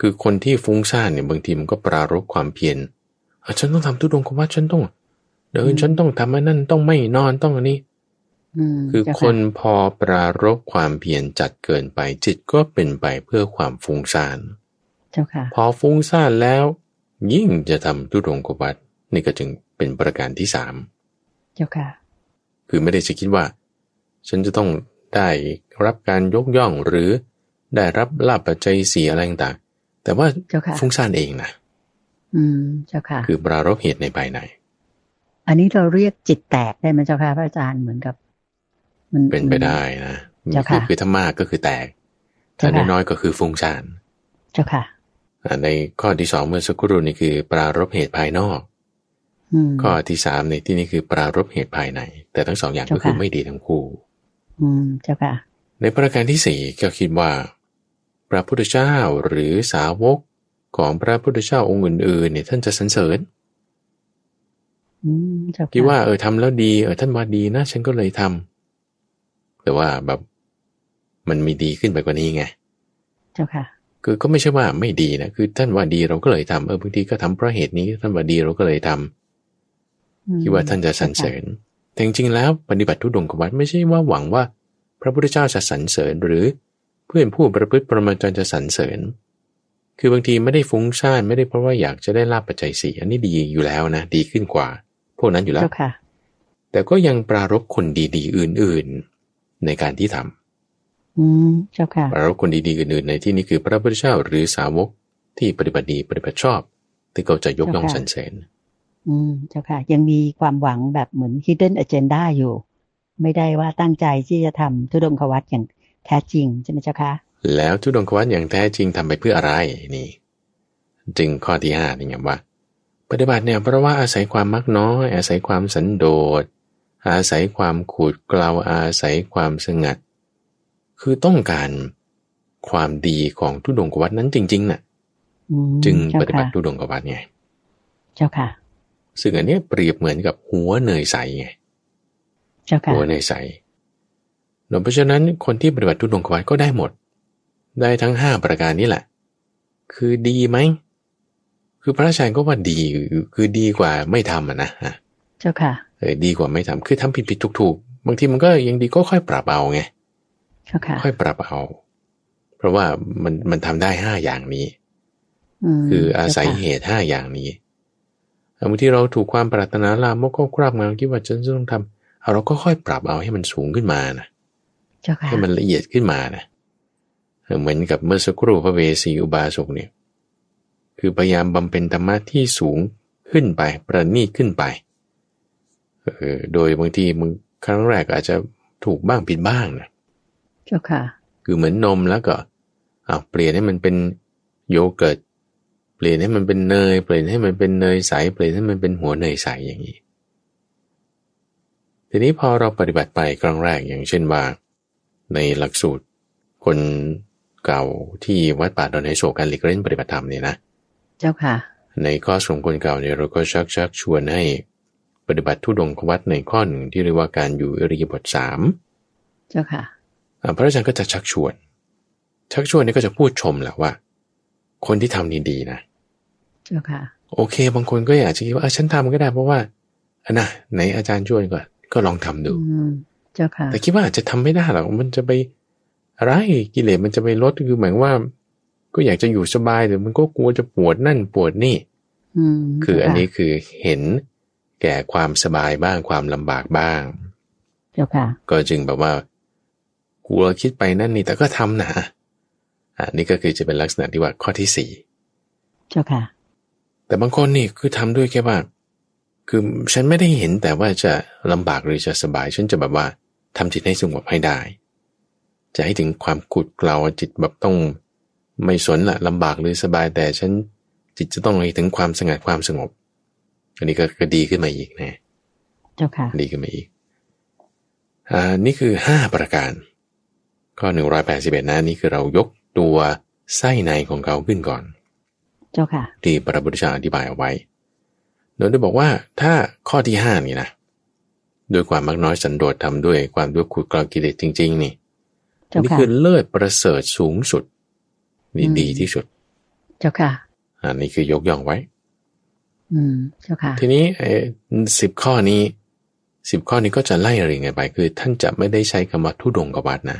[SPEAKER 2] คือคนที่ฟุ้งซ่านเนี่ยบางทีมันก็ปรารบความเพียรอะฉันต้องทำทุดงควัดฉันต้องเดิน
[SPEAKER 1] อืม
[SPEAKER 2] ฉันต้องทำอันนั้นต้องไม่นอนต้องอันนี้
[SPEAKER 1] อืม
[SPEAKER 2] คือ
[SPEAKER 1] เจ้า
[SPEAKER 2] คนพอปรารบความเพียรจัดเกินไปจิตก็เป็นไปเพื่อความฟุ้งซ่าน
[SPEAKER 1] เจ้าค่ะ
[SPEAKER 2] พอฟุ้งซ่านแล้ว ยิ่งจะทำทุดงควัดนี่ก็จึงเป็นประการที่สาม
[SPEAKER 1] เจ้าค่ะ
[SPEAKER 2] คือไม่ได้จะคิดว่า ฉันจะต้องได้รับการยกย่องหรือได้รับลาบปัจจัยสีอะไรต่างๆแต่ว่า
[SPEAKER 1] เจ้าค่ะ
[SPEAKER 2] ฟุ้งซ่านเองนะ
[SPEAKER 1] อืมเจ้าค่ะ
[SPEAKER 2] คือปรารบเหตุในภายใน
[SPEAKER 1] อันนี้เราเรียกจิตแตกได้ไหมเจ้าค่ะพระอาจารย์เหมือนกับ
[SPEAKER 2] มัน เป็นไปได้นะคือคือถ้ามากก็คือแตก ถ้าน้อยๆก็คือฟุ้งซ่าน
[SPEAKER 1] เจ้าค่ะ
[SPEAKER 2] ในข้อที่สองเมื่อสักครู่นี่คือ ปรารบเหตุภายนอกข้อที่สามในที่นี้คือปรารบเหตุภายใน แต่ทั้งสองอย่างก็คือไม่ดีทั้งคู่
[SPEAKER 1] อืมเจ้าค่ะ
[SPEAKER 2] ในประการที่สี่ก็คิดว่า พระพุทธเจ้าหรือสาวกของพระพุทธเจ้าองค์อื่นๆเนี่ยท่านจะสรรเสริญคิดว่าเออทำแล้วดีเออท่านว่าดีนะ ฉันก็เลยทำ แต่ว่าแบบมันมีดีขึ้นไปกว่านี้ไง
[SPEAKER 1] เจ้าค่ะ
[SPEAKER 2] คือก็ไม่ใช่ว่าไม่ดีนะ คือท่านว่าดีเราก็เลยทำเออบางทีก็ทำเพราะเหตุนี้ท่านว่าดีเราก็เลยทำคิดว่าท่านจะสรรเสริญ แต่จริงๆแล้วปฏิบัติทุดงกวัดไม่ใช่ว่าหวังว่า พระพุทธเจ้าจะสรรเสริญหรือเพื่อนผู้ประพฤติประมาจารย์จะสรรเสริญ คือบางทีไม่ได้ฟุ้งซ่านไม่ได้เพราะว่าอยากจะได้ลาบปัจจัยสี่อันนี้ดีอยู่แล้วนะ ดีขึ้นกว่า พวกนั้นอยู่แล้วแต่ก็ยังปรารบคนดีๆ อื่นๆ ในการที่ทำ
[SPEAKER 1] อืมเจ้าค่ะ
[SPEAKER 2] เราคนดีๆอื่นๆในที่นี้คือพระพุทธเจ้าหรือสาวกที่ปฏิบัติดีปฏิบัติชอบ ที่เขาจะยกย่องสรรเสริญ
[SPEAKER 1] อืมเจ้าค่ะ ยังมีความหวังแบบเหมือน hidden agenda อยู่ ไม่ได้ว่าตั้งใจที่จะทำทุดงควัตอย่างแท้จริงใช่ไหมเจ้าค่ะ
[SPEAKER 2] แล้วทุดงควัตอย่างแท้จริงทำไปเพื่ออะไรนี่ จึงข้อที่ห้านี่ไงว่า ปฏิบัติเนี่ยเพราะว่าอาศัยความมักน้อย อาศัยความสันโดษ อาศัยความขูดเกลาอาศัยความสงัด คือต้องการความดีของทุดงกวัดนั้นจริง ๆ น่ะ จึงปฏิบัติทุดงกวัดไง
[SPEAKER 1] เจ้าค่ะ
[SPEAKER 2] ซึ่งอันนี้เปรียบเหมือนกับหัวเนยใสไง
[SPEAKER 1] เจ้าค่ะ
[SPEAKER 2] หัวเนยใสเพราะฉะนั้นคนที่ปฏิบัติทุดงกวัดก็ได้หมด ได้ทั้งห้าประการนี้แหละ คือดีไหม คือพระอาจารย์ก็ว่าดี คือดีกว่าไม่ทำอะนะ
[SPEAKER 1] เจ้าค่ะ
[SPEAKER 2] เออดีกว่าไม่ทำคือทำผิดผิดถูกถูกบางทีมันก็ยังดีก็ค่อยปรับเอาไงค่อยปรับเอา เพราะว่ามันมันทำได้ห้าอย่างนี้ คืออาศัยเหตุห้าอย่างนี้บางทีเราถูกความปรารถนาลามกก็คราบงานคิดว่าจะต้องทำเอาเราก็ค่อยปรับเอาให้มันสูงขึ้นมานะให้มันละเอียดขึ้นมานะเหมือนกับเมื่อสักครู่พระเวสีอุบาสกเนี่ย คือพยายามบำเพ็ญธรรมะที่สูงขึ้นไป ประณีตขึ้นไป เออโดยบางทีมึงครั้งแรกอาจจะถูกบ้างผิดบ้างนะ
[SPEAKER 1] จ้าค่ะ
[SPEAKER 2] คือเหมือนนมแล้วก็เอาเปลี่ยนให้มันเป็นโยเกิร์ตเปลี่ยนให้มันเป็นเนย เปลี่ยนให้มันเป็นเนยใสเปลี่ยนให้มันเป็นหัวเนยใสอย่างนี้ ทีนี้พอเราปฏิบัติไปครั้งแรกอย่างเช่นว่า ในหลักสูตร คนเก่าที่วัดป่าดอนไฮโศการหลีกเล่นปฏิบัติธรรมเนี่ยนะ
[SPEAKER 1] เจ้าค่ะ
[SPEAKER 2] ในข้อสมคนเก่าเนี่ยเราก็ชักชักชวนให้ ปฏิบัติทุดงควัดในข้อหนึ่งที่เรียกว่าการอยู่อริยบทสาม
[SPEAKER 1] เจ้าค่ะ
[SPEAKER 2] พระอาจารย์ก็จะชักชวน ชักชวนนี่ก็จะพูดชมแหละว่า คนที่ทำนี่ดีนะ
[SPEAKER 1] เจ้าค่ะ
[SPEAKER 2] โอเค บางคนก็อยากจะคิดว่าฉันทำก็ได้เพราะว่าอันนะไหนอาจารย์ชวนก็ก็ลองทำดู
[SPEAKER 1] เจ้าค่ะ
[SPEAKER 2] แต่คิดว่าจะทำไม่ได้หรอกมันจะไปอะไรกิเลสมันจะไปลดคือหมายว่า ก็อยากจะอยู่สบายแต่มันก็กลัวจะปวดนั่นปวดนี่คืออันนี้คือเห็น แก่ความสบายบ้างความลำบากบ้าง
[SPEAKER 1] เจ้าค่ะ
[SPEAKER 2] ก็จึงแบบว่ากลัวคิดไปนั่นนี่แต่ก็ทำนะอ่านี่ก็คือจะเป็นลักษณะที่ว่าข้อที่สี่
[SPEAKER 1] เจ้าค่ะ
[SPEAKER 2] แต่บางคนนี่คือทำด้วยแค่ว่า คือฉันไม่ได้เห็นแต่ว่าจะลำบากหรือจะสบาย ฉันจะแบบว่าทำจิตให้สงบให้ได้ จะให้ถึงความขุดเกลาจิตแบบต้องไม่สนละลำบากหรือสบายแต่ฉันจิตจะต้องให้ถึงความสงัดความสงบ อันนี้ก็ดีขึ้นมาอีกนะ
[SPEAKER 1] เจ้าค่ะ
[SPEAKER 2] ดีขึ้นมาอีก อ่า นี่คือห้าประการข้อหนึ่งร้อยแปดสิบเอ็ดนะนี่คือเรายกตัวไส้ในของเขาขึ้นก่อน
[SPEAKER 1] เจ้าค่ะ
[SPEAKER 2] ที่พระพุทธเจ้าอธิบายเอาไว้โดยได้บอกว่าถ้าข้อที่ห้านี่นะด้วยความมักน้อยสันโดษทำด้วยความด้วยขุดกลากิเลสจริง ๆ นี่นี่คือเลิศประเสริฐสูงสุด นี่ดีที่สุด
[SPEAKER 1] เจ้าค่ะ
[SPEAKER 2] อันนี้คือยกย่องไว้
[SPEAKER 1] อืมเจ้าค่ะ
[SPEAKER 2] ทีนี้ไอ้สิบข้อนี้สิบข้อนี้ก็จะไล่เรียงไงไป คือ ท่านจะไม่ได้ใช้คำว่าทุดงกวัดนะ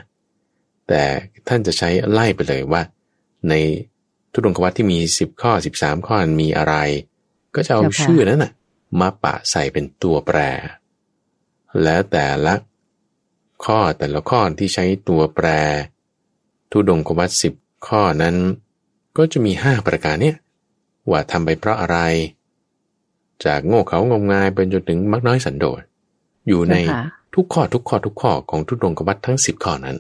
[SPEAKER 2] แต่ท่านจะใช้ไล่ไปเลยว่า ในทุดงควัตที่มีสิบข้อสิบสามข้อมีอะไร ก็จะเอาชื่อนั้นนะมาปะใส่เป็นตัวแปร แล้วแต่ละข้อแต่ละข้อที่ใช้ตัวแปร ทุดงควัตสิบข้อนั้น ก็จะมีห้าประการเนี้ยว่าทำไปเพราะอะไร จากโง่เขางมงายเป็นจนถึงมักน้อยสันโดษอยู่ใน
[SPEAKER 1] เจ้าค่ะ
[SPEAKER 2] ทุกข้อทุกข้อทุกข้อของทุดงกวัตทั้งสิบข้อนั้น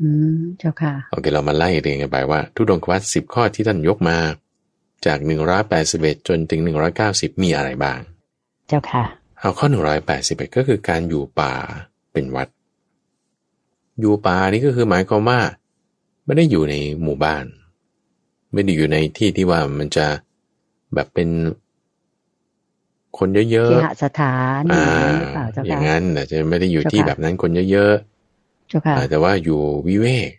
[SPEAKER 1] อืมเจ้าค่ะ
[SPEAKER 2] โอเคเรามาไล่เรียงกันไปว่า ทุดงกวัตสิบข้อที่ท่านยกมา จากหนึ่งร้อยแปดสิบเอ็ดจนถึงหนึ่งร้อยเก้าสิบมีอะไรบ้าง
[SPEAKER 1] เจ้าค่ะ
[SPEAKER 2] เอาข้อหนึ่งร้อยแปดสิบเอ็ดก็คือการอยู่ป่าเป็นวัด อยู่ป่านี่ก็คือหมายความว่า ไม่ได้อยู่ในหมู่บ้าน ไม่ได้อยู่ในที่ที่ว่ามันจะแบบเป็น คนเยอะ
[SPEAKER 1] เคหสถาน
[SPEAKER 2] ๆ
[SPEAKER 1] อ
[SPEAKER 2] อ่า
[SPEAKER 1] ย่างนั้นหรือเปล่าเจ้า
[SPEAKER 2] อย่า
[SPEAKER 1] ค่ะ
[SPEAKER 2] งนั้นแต่จะไม่ได้อยู่ที่
[SPEAKER 1] เจ้าค่ะ
[SPEAKER 2] แบบนั้นคนเยอะ
[SPEAKER 1] เจ้า
[SPEAKER 2] ๆ
[SPEAKER 1] ค่ะ
[SPEAKER 2] อ่าแต่ว่าอยู่วิเวก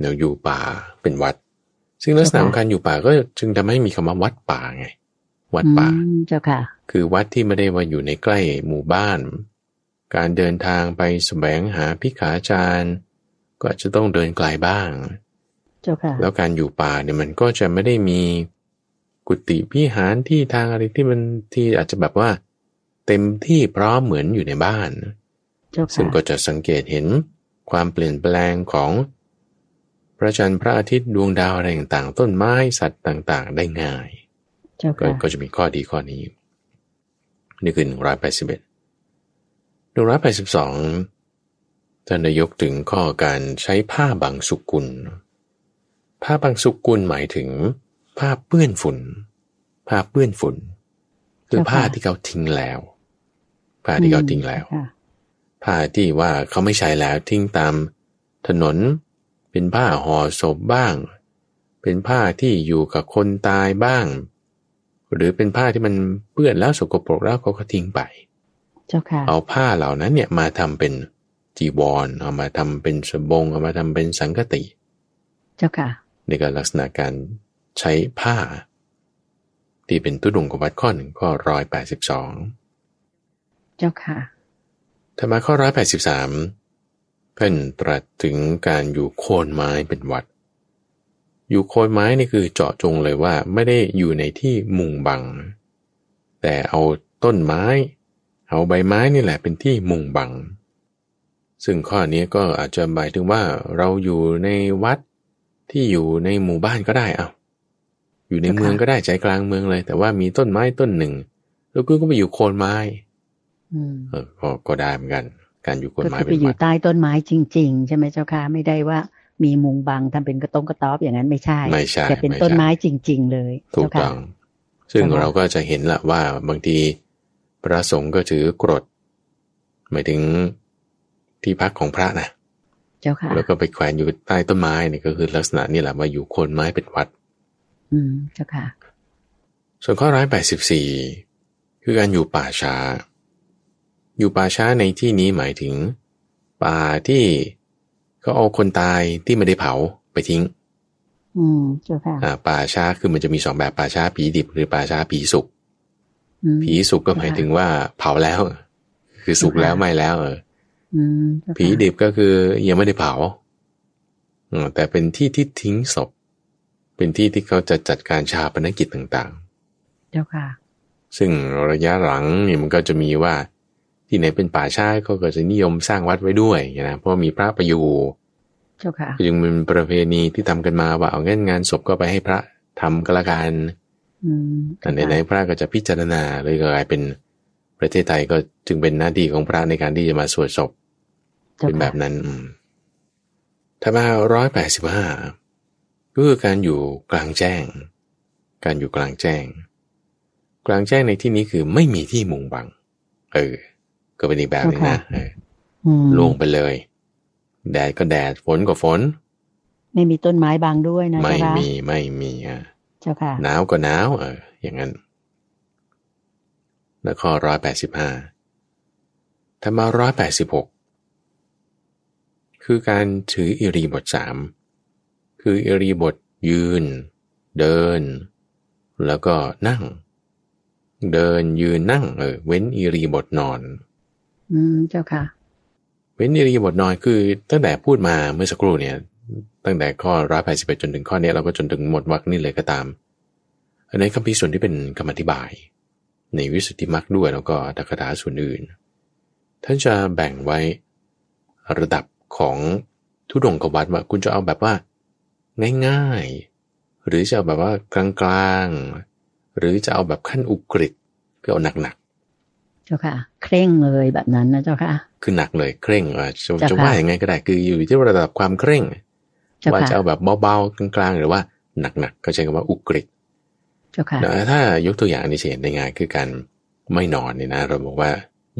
[SPEAKER 2] เดี๋ยวอยู่ป่าเป็นวัด ซึ่งลักษณะ
[SPEAKER 1] เจ้าค่ะ
[SPEAKER 2] ของการอยู่ป่าก็จึงทำให้มีคำว่าวัดป่าไง วัดป่า
[SPEAKER 1] อืมเจ้าค่ะ
[SPEAKER 2] คือวัดที่ไม่ได้ว่าอยู่ในใกล้หมู่บ้าน การเดินทางไปแสวงหาพิขาจารย์ก็อาจจะต้องเดินไกลบ้าง
[SPEAKER 1] เจ้าค่ะ
[SPEAKER 2] แล้วการอยู่ป่าเนี่ยมันก็จะไม่ได้มี กุฏิพิหารที่ทางอะไรที่มันที่อาจจะแบบว่า เต็มที่พร้อมเหมือนอยู่ในบ้าน
[SPEAKER 1] เจ้า
[SPEAKER 2] ซึ่ง
[SPEAKER 1] ค่ะ
[SPEAKER 2] ก็จะสังเกตเห็นความเปลี่ยนแปลงของพระจันทร์พระอาทิตย์ดวงดาวอะไรต่างๆ ต้นไม้สัตว์ต่างๆ ได้ง่าย
[SPEAKER 1] เจ้า
[SPEAKER 2] ก็
[SPEAKER 1] ค่ะ
[SPEAKER 2] ก็จะมีข้อดีข้อนี้ นี่คือหนึ่งร้อยแปดสิบเอ็ดหนึ่งร้อยแปดสิบสองท่านนายกถึงข้อการใช้ผ้าบางสุกุล ผ้าบางสุกุลหมายถึง ผ้าเปื้อนฝุ่น ผ้าเปื้อนฝุ่น คือผ้าที่เขาทิ้งแล้ว ผ้าที่เขาทิ้งแล้ว
[SPEAKER 1] ค่ะ
[SPEAKER 2] ผ้าที่ว่าเขาไม่ใช้แล้วทิ้งตามถนน เป็นผ้าห่อศพบ้าง เป็นผ้าที่อยู่กับคนตายบ้าง หรือเป็นผ้าที่มันเปื้อนแล้วสกปรกแล้วเขาก็ทิ้งไป
[SPEAKER 1] เจ้าค่ะ
[SPEAKER 2] เอาผ้าเหล่านั้นเนี่ยมาทำเป็นจีวรเอามาทำเป็นสบงเอามาทำเป็นสังกติ
[SPEAKER 1] เจ้าค่ะ
[SPEAKER 2] ในการลักษณะการ ใช้ผ้า ที่เป็นตุดงกวัดข้อหนึ่งข้อร้อยแปดสิบสอง
[SPEAKER 1] เจ้าค่ะ
[SPEAKER 2] ถัดมาข้อร้อยแปดสิบสามเพิ่นตรัสถึงการอยู่โคนไม้เป็นวัด อยู่โคนไม้นี่คือเจาะจงเลยว่าไม่ได้อยู่ในที่มุงบัง แต่เอาต้นไม้ เอาใบไม้นี่แหละเป็นที่มุงบัง ซึ่งข้อนี้ก็อาจจะหมายถึงว่าเราอยู่ในวัดที่อยู่ในหมู่บ้านก็ได้เอา อยู่ใน
[SPEAKER 1] เจ้าค่ะ
[SPEAKER 2] เมืองก็ได้ใจกลางเมืองเลย แต่ว่ามีต้นไม้ต้นหนึ่ง แล้วก็ก็ไปอยู่โคนไม้
[SPEAKER 1] อืม
[SPEAKER 2] เออก็ก็ได้เหมือนกัน การอยู่โคน
[SPEAKER 1] ก็
[SPEAKER 2] ไม้
[SPEAKER 1] คือ
[SPEAKER 2] เป็
[SPEAKER 1] ไป
[SPEAKER 2] น
[SPEAKER 1] อยู่
[SPEAKER 2] วัด
[SPEAKER 1] ใต้ต้นไม้จริง ๆ ใช่ไหมเจ้าค่ะไม่ได้ว่ามีมุงบังทำเป็นกระต้งกระต๊อบอย่างนั้นไม่ใช่
[SPEAKER 2] ไม่ใช่
[SPEAKER 1] แต่เป็น
[SPEAKER 2] ไม่ใช่
[SPEAKER 1] ต้นไม้จริง ๆ เลย
[SPEAKER 2] ถูก
[SPEAKER 1] เจ้าค่ะ
[SPEAKER 2] ต้องซึ่ง
[SPEAKER 1] เจ้าค่ะ
[SPEAKER 2] เราก็จะเห็นละว่าบางทีพระสงฆ์ก็ถือกรดหมายถึงที่พักของพระนะ
[SPEAKER 1] เจ้าค่ะ
[SPEAKER 2] แล้วก็ไปแขวนอยู่ใต้ต้นไม้เนี่ยก็คือลักษณะนี่แหละว่าอยู่โคนไม้เป็นวัด
[SPEAKER 1] อืมเจ้าค่ะ
[SPEAKER 2] ส่วนข้อร้อยแปดสิบสี่คือการอยู่ป่าช้า อยู่ป่าช้าในที่นี้หมายถึง ป่าที่เขาเอาคนตายที่ไม่ได้เผาไปทิ้ง
[SPEAKER 1] อืมเจ้าค่ะ
[SPEAKER 2] อ่าป่าช้าคือมันจะมีสองแบบป่าช้าผีดิบ หรือป่าช้าผีสุก
[SPEAKER 1] อืม
[SPEAKER 2] ผีสุกก็หมายถึงว่าเผาแล้ว คือสุกแล้วไหม่แล้ว เออ
[SPEAKER 1] อืมเจ้าค่ะ
[SPEAKER 2] ผีดิบก็คือยังไม่ได้เผาอืมแต่เป็นที่ที่ทิ้งศพ เป็นที่ที่เขาจะจัดการชาปนกิจต่าง
[SPEAKER 1] เจ้าค่ะ
[SPEAKER 2] ๆซึ่งระยะหลังนี่มันก็จะมีว่า ที่ไหนเป็นป่าช้าเขาก็จะนิยมสร้างวัดไว้ด้วยนะเพราะมีพระประยู
[SPEAKER 1] เจ้าค่ะ
[SPEAKER 2] จึงเป็นประเพณีที่ทำกันมาว่าเอางั้นงานศพก็ไปให้พระทำก็แล้วกัน
[SPEAKER 1] อืม
[SPEAKER 2] แต่ไหนๆพระก็จะพิจารณาเลยกลายเป็นประเทศไทยก็จึงเป็นหน้าที่ของพระในการที่จะมาสวดศพ
[SPEAKER 1] จ้า
[SPEAKER 2] เป็น
[SPEAKER 1] ค่ะ
[SPEAKER 2] แบบนั้นอืมถ้ามาร้อยแปดสิบห้า ก็คือการอยู่กลางแจ้ง การอยู่กลางแจ้ง กลางแจ้งในที่นี้คือไม่มีที่มุงบัง เออ ก็เป็นอีกแบบหนึงนะเออ
[SPEAKER 1] อืม
[SPEAKER 2] โล่งไปเลย แดดก็แดด ฝนก็ฝน
[SPEAKER 1] ไม่มีต้นไม้บางด้วยนะ
[SPEAKER 2] ไม่
[SPEAKER 1] เจ้าค่ะ
[SPEAKER 2] มีไม่มีอะ
[SPEAKER 1] เจ้าค่ะ
[SPEAKER 2] หนาวก็หนาว เออ อย่างนั้นแล้วข้อร้อยแปดสิบห้าถ้ามาร้อยแปดสิบหกคือการถืออิริบทสาม คืออิริบทยืน เดิน แล้วก็นั่ง เดินยืนนั่ง เออ เว้นอิริบทนอน
[SPEAKER 1] อืมเจ้าค่ะ
[SPEAKER 2] เว้นอิริยาบทนอนคือ ตั้งแต่พูดมาเมื่อสักครู่เนี่ย ตั้งแต่ข้อร้อยแปดสิบจนถึงข้อเนี้ยเราก็จนถึงหมดวรรคนี่เลยก็ตามอันในคำพิส่วนที่เป็นคำอธิบาย ในวิสุทธิมรรคด้วยแล้วก็ตักถาส่วนอื่น ท่านจะแบ่งไว้ระดับของทุดงกวัดว่าคุณจะเอาแบบว่า ง่ายๆหรือจะเอาแบบว่ากลางๆ หรือจะเอาแบบขั้นอุกฤษคือเอาหนัก
[SPEAKER 1] เจ้าค่ะ เคร่งเลยแบบนั้นนะเจ้าค่ะ
[SPEAKER 2] ๆคือหนักเลยเคร่งอะจะ
[SPEAKER 1] เจ้าค่ะ
[SPEAKER 2] จะว่าอย่างไงก็ได้คืออยู่ที่ระดับความเคร่ง
[SPEAKER 1] เจ้า
[SPEAKER 2] ว่า
[SPEAKER 1] ค่ะ
[SPEAKER 2] จะเอาแบบเบาๆกลางๆ หรือว่าหนักๆก็ใช้คำว่าอุกฤษ
[SPEAKER 1] เจ้าค่ะ
[SPEAKER 2] นะถ้ายกตัวอย่างอันนี้จะเห็นได้ง่ายคือการไม่นอนเนี่ยนะ เราบอกว่า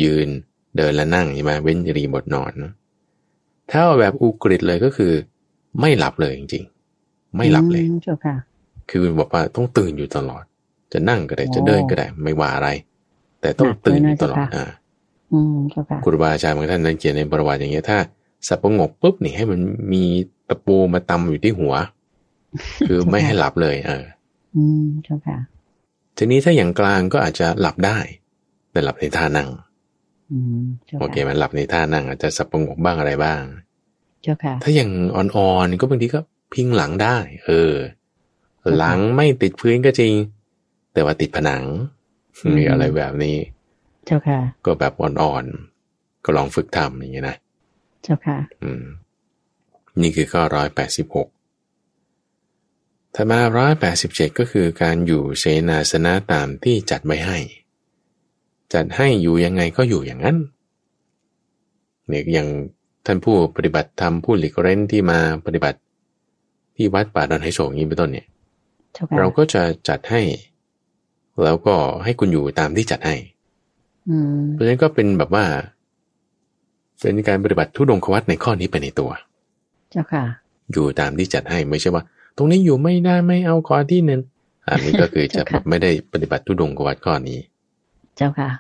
[SPEAKER 2] ยืนเดินและนั่งใช่ไหมเว้นอิรีบทนอนเนอะถ้าเอาแบบอุกฤษเลยก็คือ ไม่หลับเลยจริงๆ ไม่หลับเลย
[SPEAKER 1] อืมเจ้าค่ะ
[SPEAKER 2] คือบอกว่าต้องตื่นอยู่ตลอด จะนั่งก็ได้
[SPEAKER 1] โอ้
[SPEAKER 2] จะเดินก็ได้ไม่ว่าอะไร แต่ต้อง
[SPEAKER 1] หนัก
[SPEAKER 2] ตื่น
[SPEAKER 1] เลย
[SPEAKER 2] อ
[SPEAKER 1] นะ
[SPEAKER 2] ยู่ตลอด
[SPEAKER 1] เจ้าค่ะ
[SPEAKER 2] อ่า
[SPEAKER 1] อืมเจ้าค่ะ
[SPEAKER 2] ครูบาอาจารย์บางท่านนั้นเขียนในประวัติอย่างเงี้ยถ้าสับประงกปุ๊บนี่ให้มันมีตะปูมาตำอยู่ที่หัว คือไม่ให้หลับเลย เออ
[SPEAKER 1] อืมเจ้าค่ะ
[SPEAKER 2] ทีนี้ถ้าอย่างกลางก็อาจจะหลับได้ แต่หลับในท่านั่ง
[SPEAKER 1] อืมเจ้า
[SPEAKER 2] โอเค
[SPEAKER 1] ค่ะ
[SPEAKER 2] มันหลับในท่านั่งอาจจะสับประงกบ้างอะไรบ้าง
[SPEAKER 1] เจ้าค่ะ
[SPEAKER 2] ถ้าอย่างอ่อนๆก็บางทีก็ พิงหลังได้ เออ หลังไม่ติดพื้นก็จริง แต่ว่าติดผนัง
[SPEAKER 1] อืม
[SPEAKER 2] หรืออะไรแบบนี้
[SPEAKER 1] เจ้าค่ะ
[SPEAKER 2] ก็แบบอ่อนๆ ก็ลองฝึกทำอย่างเงี้ยนะ
[SPEAKER 1] เจ้าค่ะ
[SPEAKER 2] อืม นี่คือข้อร้อยแปดสิบหกถัดมาร้อยแปดสิบเจ็ดก็คือการอยู่เสนาสนะตามที่จัดไว้ให้ จัดให้อยู่ยังไงก็อยู่อย่างนั้นเนี่ยอย่างท่านผู้ปฏิบัติธรรมผู้หลีกเร้นที่มาปฏิบัติ ที่วัดป่าดอนไฮโศกนี้เป็นต้นเนี่ย
[SPEAKER 1] เจ้าค่ะ
[SPEAKER 2] เราก็จะจัดให้ แล้วก็ให้คุณอยู่ตามที่จัดให้
[SPEAKER 1] อืม
[SPEAKER 2] เพราะฉะนั้นก็เป็นแบบว่า เป็นการปฏิบัติทุดงควัตในข้อนี้ไปในตัว
[SPEAKER 1] เจ้าค่ะ
[SPEAKER 2] อยู่ตามที่จัดให้ไม่ใช่ว่า ตรงนี้อยู่ไม่ได้ไม่เอาขอที่หนึ่งอันนี้ก็คือจะ
[SPEAKER 1] เจ้าค่ะ
[SPEAKER 2] แบบไม่ได้ปฏิบัติทุดงควัตข้อนี้
[SPEAKER 1] เจ้าค่ะ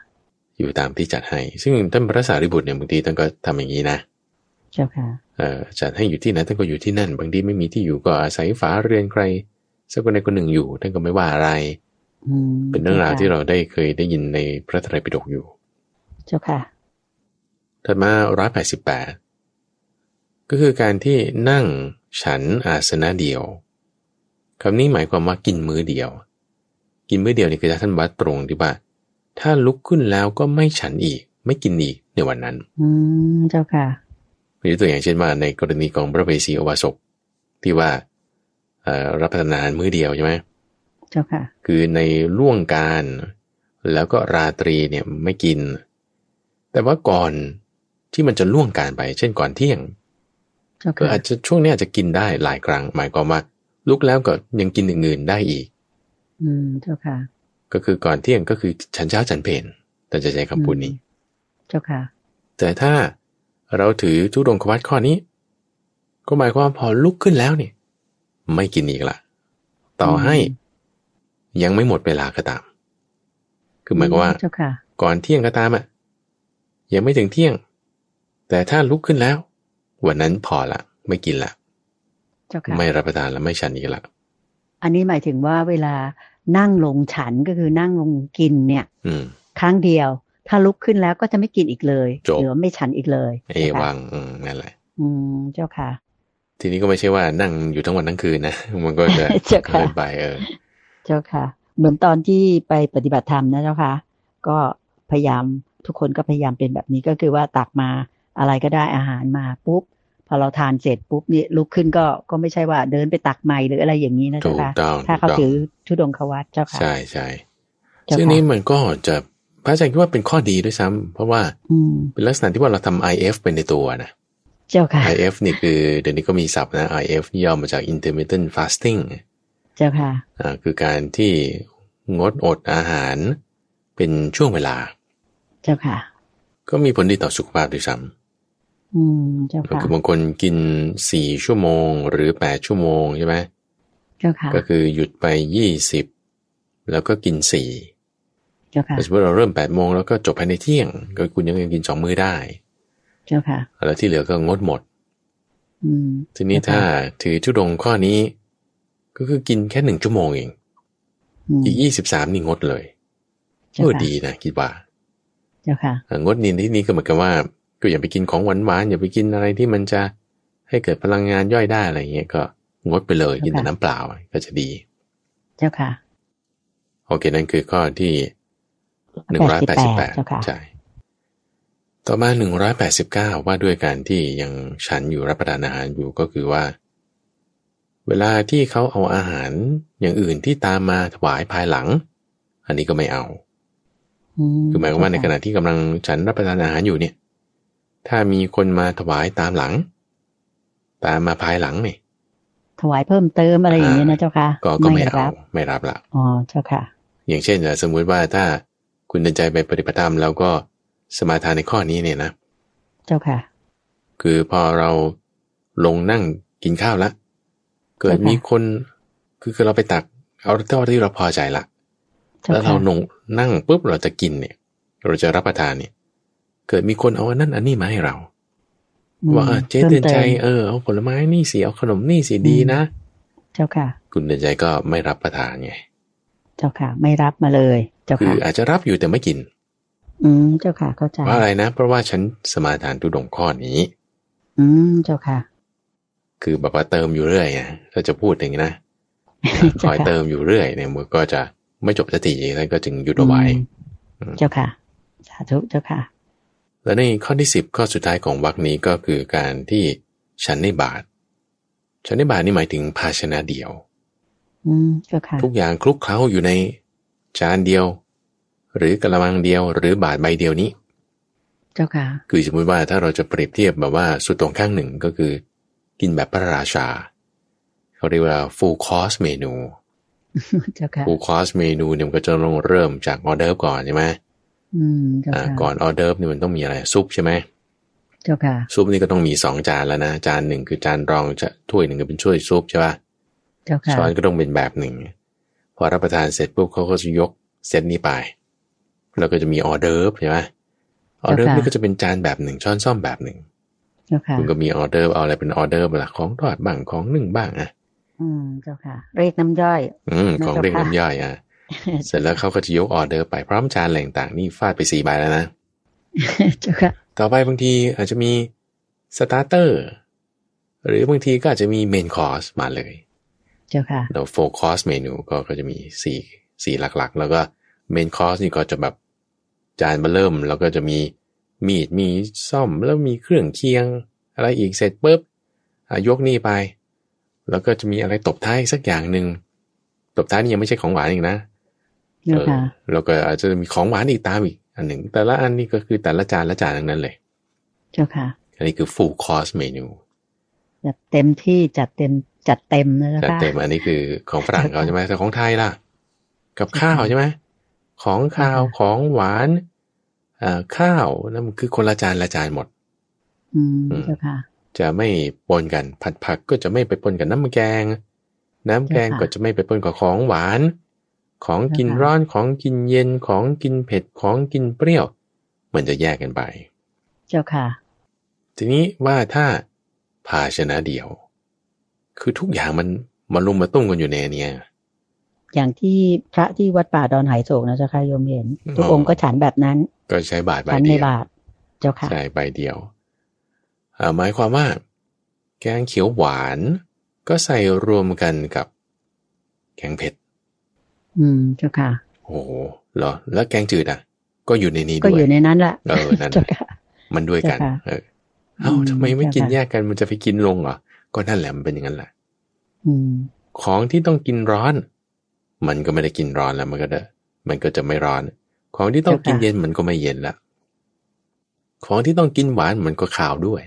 [SPEAKER 2] อยู่ตามที่จัดให้ ซึ่งท่านพระสารีบุตรเนี่ยบางทีท่านก็ทำอย่างนี้นะ
[SPEAKER 1] เจ้าค่ะ
[SPEAKER 2] เอ่อจัดให้อยู่ที่ไหนท่านก็อยู่ที่นั่น บางทีไม่มีที่อยู่ก็อาศัยฝาเรือนใครสักคนใดคนหนึ่งอยู่ท่านก็ไม่ว่าอะไร
[SPEAKER 1] อืม
[SPEAKER 2] เป็นเรื่องราวที่เราได้เคยได้ยินในพระไตรปิฎกอยู่
[SPEAKER 1] เจ้าค่ะ
[SPEAKER 2] ถัดมาร้อยแปดสิบแปดก็คือการที่นั่งฉันอาสนะเดียวคำนี้หมายความว่ากินมื้อเดียว กินมื้อเดียวนี่คือท่านวัดตรงที่ว่า ถ้าลุกขึ้นแล้วก็ไม่ฉันอีก ไม่กินอีกในวันนั้น
[SPEAKER 1] อืมเจ้าค่ะ
[SPEAKER 2] ยกตัวอย่างเช่นว่าในกรณีของพระเวสสีอวาสกที่ว่าเอ่อรับประทานอาหารมื้อเดียวใช่ไหม
[SPEAKER 1] เจ้าค่ะ
[SPEAKER 2] คือในล่วงการ แล้วก็ราตรีเนี่ยไม่กิน แต่ว่าก่อนที่มันจะล่วงการไป เช่นก่อนเที่ยง
[SPEAKER 1] เจ้า
[SPEAKER 2] ก็
[SPEAKER 1] ค่ะ
[SPEAKER 2] อาจจะช่วงนี้อาจจะกินได้หลายครั้ง หมายความว่าลุกแล้วก็ยังกินอย่างอื่นได้อีก
[SPEAKER 1] อืมเจ้าค่ะ
[SPEAKER 2] ก็คือก่อนเที่ยงก็คือฉันเช้าฉันเพลแต่จะใช้คำพูดนี้
[SPEAKER 1] เจ้าค่ะ
[SPEAKER 2] แต่ถ้า เราถือทุดงควัตข้อนี้ ก็หมายความว่าพอลุกขึ้นแล้วเนี่ย ไม่กินอีกละต่อให้
[SPEAKER 1] อืม
[SPEAKER 2] ยังไม่หมดเวลาก็ตาม คือหมายความว่า
[SPEAKER 1] เจ้าค่ะ
[SPEAKER 2] ก่อนเที่ยงก็ตามอะยังไม่ถึงเที่ยง แต่ถ้าลุกขึ้นแล้ว วันนั้นพอละ ไม่กินละ
[SPEAKER 1] เจ้าค่ะ
[SPEAKER 2] ไม่รับประทานและไม่ฉันอีกละ
[SPEAKER 1] อันนี้หมายถึงว่าเวลานั่งลงฉันก็คือนั่งลงกินเนี่ย
[SPEAKER 2] อืม
[SPEAKER 1] ครั้งเดียว ถ้าลุกขึ้นแล้วก็จะไม่กินอีกเลย
[SPEAKER 2] จบ
[SPEAKER 1] หรือว่าไม่ฉันอีกเลย
[SPEAKER 2] เอวังอืมนั่นแหละ
[SPEAKER 1] อืมเจ้าค่ะ
[SPEAKER 2] ทีนี้ก็ไม่ใช่ว่านั่งอยู่ทั้งวันทั้งคืนนะมันก็จะ
[SPEAKER 1] เจ้าค่ะ
[SPEAKER 2] เกินไปเออ
[SPEAKER 1] เจ้าค่ะ เหมือนตอนที่ไปปฏิบัติธรรมนะเจ้าค่ะ ก็พยายามทุกคนก็พยายามเป็นแบบนี้ก็คือว่าตักมาอะไรก็ได้อาหารมาปุ๊บพอเราทานเสร็จปุ๊บนี่ลุกขึ้นก็ก็ไม่ใช่ว่าเดินไปตักใหม่หรืออะไรอย่างนี้นะ
[SPEAKER 2] ถู
[SPEAKER 1] เจ้ากค่ะ
[SPEAKER 2] ต้อง
[SPEAKER 1] ถ้าเขา
[SPEAKER 2] ถูกต้อง
[SPEAKER 1] ถือทุดงควัตเจ้าค่ะ
[SPEAKER 2] ใช่ใช่
[SPEAKER 1] เจ้า
[SPEAKER 2] ซึ่ง
[SPEAKER 1] ค่ะ
[SPEAKER 2] นี้มันก็จะ พระอาจารย์คิดว่าเป็นข้อดีด้วยซ้ำเพราะว่า
[SPEAKER 1] อืม
[SPEAKER 2] เป็นลักษณะที่ว่าเราทำ IF เป็นในตัวนะ
[SPEAKER 1] เจ้าค่ะ
[SPEAKER 2] IF นี่คือเดี๋ยวนี้ก็มีศัพท์นะ IF ย่อมาจาก intermittent fasting
[SPEAKER 1] เจ้าค่ะ
[SPEAKER 2] อ่าคือการที่งดอดอาหารเป็นช่วงเวลา
[SPEAKER 1] เจ้าค่ะ
[SPEAKER 2] ก็มีผลดีต่อสุขภาพด้วยซ้
[SPEAKER 1] อืมเจ้าำ
[SPEAKER 2] ก็
[SPEAKER 1] ค่ะ
[SPEAKER 2] คือบางคนกินสี่ชั่วโมงหรือแปดชั่วโมงใช่ไหม
[SPEAKER 1] เจ้าค่ะ
[SPEAKER 2] ก็คือหยุดไปยี่สิบแล้วก็กินสี่
[SPEAKER 1] เจ้าค่ะ
[SPEAKER 2] สมมติเราเริ่มแปดโมงแล้วก็จบภายในเที่ยง ก็คุณยังกินสองมื้อได้
[SPEAKER 1] เจ้าค่ะ
[SPEAKER 2] แล้วที่เหลือก็งดหมด
[SPEAKER 1] อืม
[SPEAKER 2] ทีนี้
[SPEAKER 1] เจ้าค่ะ
[SPEAKER 2] ถ้าถือชุดงข้อนี้ ก็คือกินแค่หนึ่งชั่วโมงเอง
[SPEAKER 1] อืม
[SPEAKER 2] อีกยี่สิบสามนี่งดเลย
[SPEAKER 1] เจ้า
[SPEAKER 2] โอ้
[SPEAKER 1] ค่ะ
[SPEAKER 2] ดีนะคิดว่า
[SPEAKER 1] เจ้าค่ะ
[SPEAKER 2] อ่างดนินที่นี้ก็เหมือนกับว่า ก็อย่าไปกินของหวานหวานๆอย่าไปกินอะไรที่มันจะให้เกิดพลังงานย่อยได้อะไรเงี้ยก็งดไปเลยกินแต่น้ำเปล่าก็จะดี
[SPEAKER 1] เจ้าค่ะ
[SPEAKER 2] โอเคนั่นคือข้อที่ หนึ่งร้อยแปดสิบแปด
[SPEAKER 1] เจ้าค่ะ
[SPEAKER 2] ใช่ต่อมาหนึ่งร้อยแปดสิบเก้าว่าด้วยการที่ยังฉันอยู่รับประทานอาหารอยู่ก็คือว่า เวลาที่เขาเอาอาหารอย่างอื่นที่ตามมาถวายภายหลัง อันนี้ก็ไม่เอาคือหมายความว่าในขณะที่กำลังฉันรับประทานอาหารอยู่เนี่ย ถ้ามีคนมาถวายตามหลัง ตามมาภายหลังเนี่ย
[SPEAKER 1] ถวายเพิ่มเติมอะไรอย่างเงี้ยนะเจ้าค่ะ
[SPEAKER 2] ก็ก็ไม่เอาไม่รับละ
[SPEAKER 1] อ๋อเจ้าค่ะ
[SPEAKER 2] อย่างเช่นสมมุติว่าถ้า คุณเดินใจไปปฏิบัติธรรมแล้วก็สมาทานในข้อนี้เนี่ยนะ
[SPEAKER 1] เจ้าค่ะ
[SPEAKER 2] คือพอเราลงนั่งกินข้าวแล้วเกิดมีคนคือคือเราไปตัก เอาเท่าที่เราพอใจละแล้วเราลงนั่งปุ๊บเราจะกินเนี่ย เราจะรับประทานเนี่ย เกิดมีคนเอาอันนั้นอันนี้มาให้เราว่าเจ๊เดินใจเออเอาผลไม้นี่สิเอาขนมนี่สิดีนะ
[SPEAKER 1] เจ้าค่ะ
[SPEAKER 2] คุณเดินใจก็ไม่รับประทานไง
[SPEAKER 1] เจ้าค่ะ ไม่รับมาเลย เจ้า
[SPEAKER 2] คื
[SPEAKER 1] ค่ะ
[SPEAKER 2] ออาจจะรับอยู่แต่ไม่กิน
[SPEAKER 1] อืมเจ้าค่ะเข้าใจ
[SPEAKER 2] เพราะอะไรนะ เพราะว่าฉันสมาทานตุดงข้อนี้
[SPEAKER 1] อืมเจ้าค่ะ
[SPEAKER 2] คือแบบว่าเติมอยู่เรื่อยอะถ้าจะพูดอย่างนี้นะคอยเติมอยู่เรื่อยเนี่ยมันก็จะไม่จบสักทีแล้วก็จึงหยุดเอาไว้
[SPEAKER 1] เจ้าค่ะสาธุเจ้าค่ะ
[SPEAKER 2] แล้วในข้อที่สิบข้อสุดท้ายของวรรคนี้ก็คือการที่ฉันในบาทฉันในบาทนี่หมายถึงภาชนะเดียว
[SPEAKER 1] อืมเจ้าค่ะ
[SPEAKER 2] ทุกอย่างคลุกเคล้าอยู่ในจานเดียว หรือกระมังเดียวหรือบาทใบเดียวนี้
[SPEAKER 1] เจ้าค่ะ
[SPEAKER 2] คือสมมติว่าถ้าเราจะเปรียบเทียบแบบว่าสุดตรงข้างหนึ่งก็คือ กินแบบพระราชา เขาเรียกว่า full course เมนู
[SPEAKER 1] เจ้าค่ะ
[SPEAKER 2] full course เมนูเนี่ยมันก็จะต้องเริ่มจากออเดิร์ฟก่อนใช่ไหม
[SPEAKER 1] อืมเจ้า
[SPEAKER 2] อ่า
[SPEAKER 1] ค่ะ
[SPEAKER 2] ก่อนออเดิร์ฟเนี่ยมันต้องมีอะไรซุปใช่ไหม
[SPEAKER 1] เจ้าค่ะ
[SPEAKER 2] ซุปนี่ก็ต้องมีสองจานแล้วนะจานหนึ่งคือจานรองจะถ้วยหนึ่งก็เป็นถ้วยซุปใช่ปะ
[SPEAKER 1] เจ้าค่ะ
[SPEAKER 2] ช้อนก็ต้องเป็นแบบหนึ่ง พอรับประทานเสร็จปุ๊บเขาก็จะยกเซตนี้ไป แล้วก็จะมีออเดิร์ฟใช่ไหมออเดิร์ฟนี่ก็จะเป็นจานแบบหนึ่งช้อนส้อมแบบหนึ่ง
[SPEAKER 1] เจ้าค่ะ
[SPEAKER 2] คุณก็มีออเดิร์ฟเอาอะไรเป็นออเดิร์ฟล่ะของทอดบ้างของนึ่งบ้างอะ
[SPEAKER 1] อืมเจ้าค่ะ เรียกน้ำย่อย
[SPEAKER 2] อืมของเรียก
[SPEAKER 1] เจ้าค่ะ
[SPEAKER 2] น้ำย่อยอะเสร็จแล้วเขาก็จะยกออเดิร์ฟไปพร้อมจานอะไรต่างๆนี่ฟาดไปสี่ใบแล้วนะ
[SPEAKER 1] เจ้าค่ะ
[SPEAKER 2] ต่อไปบางทีอาจจะมี starter หรือบางทีก็อาจจะมี main course มาเลย
[SPEAKER 1] เจ้าค่ะ
[SPEAKER 2] แล้วโฟคอร์สเมนูก็ก็จะมีสี่สี่หลักๆ แล้วก็เมนคอร์สนี่ก็จะแบบจานมาเริ่มแล้วก็จะมีมีดมีซ่อมแล้วมีเครื่องเคียง อะไรอีกเสร็จปุ๊บอะยกนี่ไป แล้วก็จะมีอะไรตบท้ายสักอย่างหนึ่งตบท้ายนี่ยังไม่ใช่ของหวานอีกนะ
[SPEAKER 1] เจ้าค่ะ
[SPEAKER 2] เออแล้วก็อาจจะมีของหวานอีกตามอีกอันหนึ่งแต่ละอันนี่ก็คือแต่ละจานละจานทั้งนั้นเลย
[SPEAKER 1] เจ้าค่ะ
[SPEAKER 2] อันนี้คือ full course menu
[SPEAKER 1] แบบเต็มที่จัดเต็มจัดเต็มนะเจ้า
[SPEAKER 2] จัด
[SPEAKER 1] ค่ะ
[SPEAKER 2] เต็มอันนี้คือของฝรั่งเขาใช่ไหมแต่ของไทยล่ะ กับข้าวใช่ไหมของข้าวของหวานอ่าข้าวนั่นมันคือคนละจานละจานหมด
[SPEAKER 1] อืมเจ้าค่ะ
[SPEAKER 2] จะไม่ปนกันผัดผักก็จะไม่ไปปนกับน้ำแกง น้ำแกง
[SPEAKER 1] เจ้าค่ะ
[SPEAKER 2] ก็จะไม่ไปปนกับของหวาน ของกิน
[SPEAKER 1] เจ้าค่ะ
[SPEAKER 2] ร้อนของกินเย็นของกินเผ็ดของกินเปรี้ยว มันจะแยกกันไป
[SPEAKER 1] เจ้าค่ะ
[SPEAKER 2] ทีนี้ว่าถ้า ภาชนะเดียว คือทุกอย่างมันมาลุมมาตุ้มกันอยู่ในอันเนี้ย
[SPEAKER 1] อย่างที่พระที่วัดป่าดอนไหโศกนะเจ้าค่ะโยมเห็นทุก
[SPEAKER 2] อ๋อ
[SPEAKER 1] องค์ก็ฉันแบบนั้น
[SPEAKER 2] ก็ใช้บาทใบ
[SPEAKER 1] ฉันใน
[SPEAKER 2] เดียว
[SPEAKER 1] บาทเจ้าค่ะ
[SPEAKER 2] ใช่ใบเดียวอ่าหมายความว่า แกงเขียวหวานก็ใส่รวมกันกับ แกงเผ็ด
[SPEAKER 1] อืมเจ้าค่ะ
[SPEAKER 2] โอ้โหเหรอ แล้วแกงจืดอะ ก็อยู่ในนี้
[SPEAKER 1] ก็
[SPEAKER 2] ด้ว
[SPEAKER 1] อยยู่ในนั้นแหละ
[SPEAKER 2] เออนั่น
[SPEAKER 1] เจ้าค่ะ
[SPEAKER 2] มันด้วยกัน
[SPEAKER 1] เจ้าค่ะ
[SPEAKER 2] เออ เอ้า
[SPEAKER 1] อืม
[SPEAKER 2] ทำไมไม่กิน
[SPEAKER 1] เจ้าค่ะ
[SPEAKER 2] แยกกันมันจะไปกินลงเหรอก็นั่นแหละมันเป็นอย่างนั้นแหละ
[SPEAKER 1] อืม
[SPEAKER 2] ของที่ต้องกินร้อน มันก็ไม่ได้กินร้อนแล้วมันก็จะมันก็จะไม่ร้อน ของที่ต้องกินเย็นมันก็ไม่เย็นละของที่ต้องกินหวานมันก็ขาวด้วย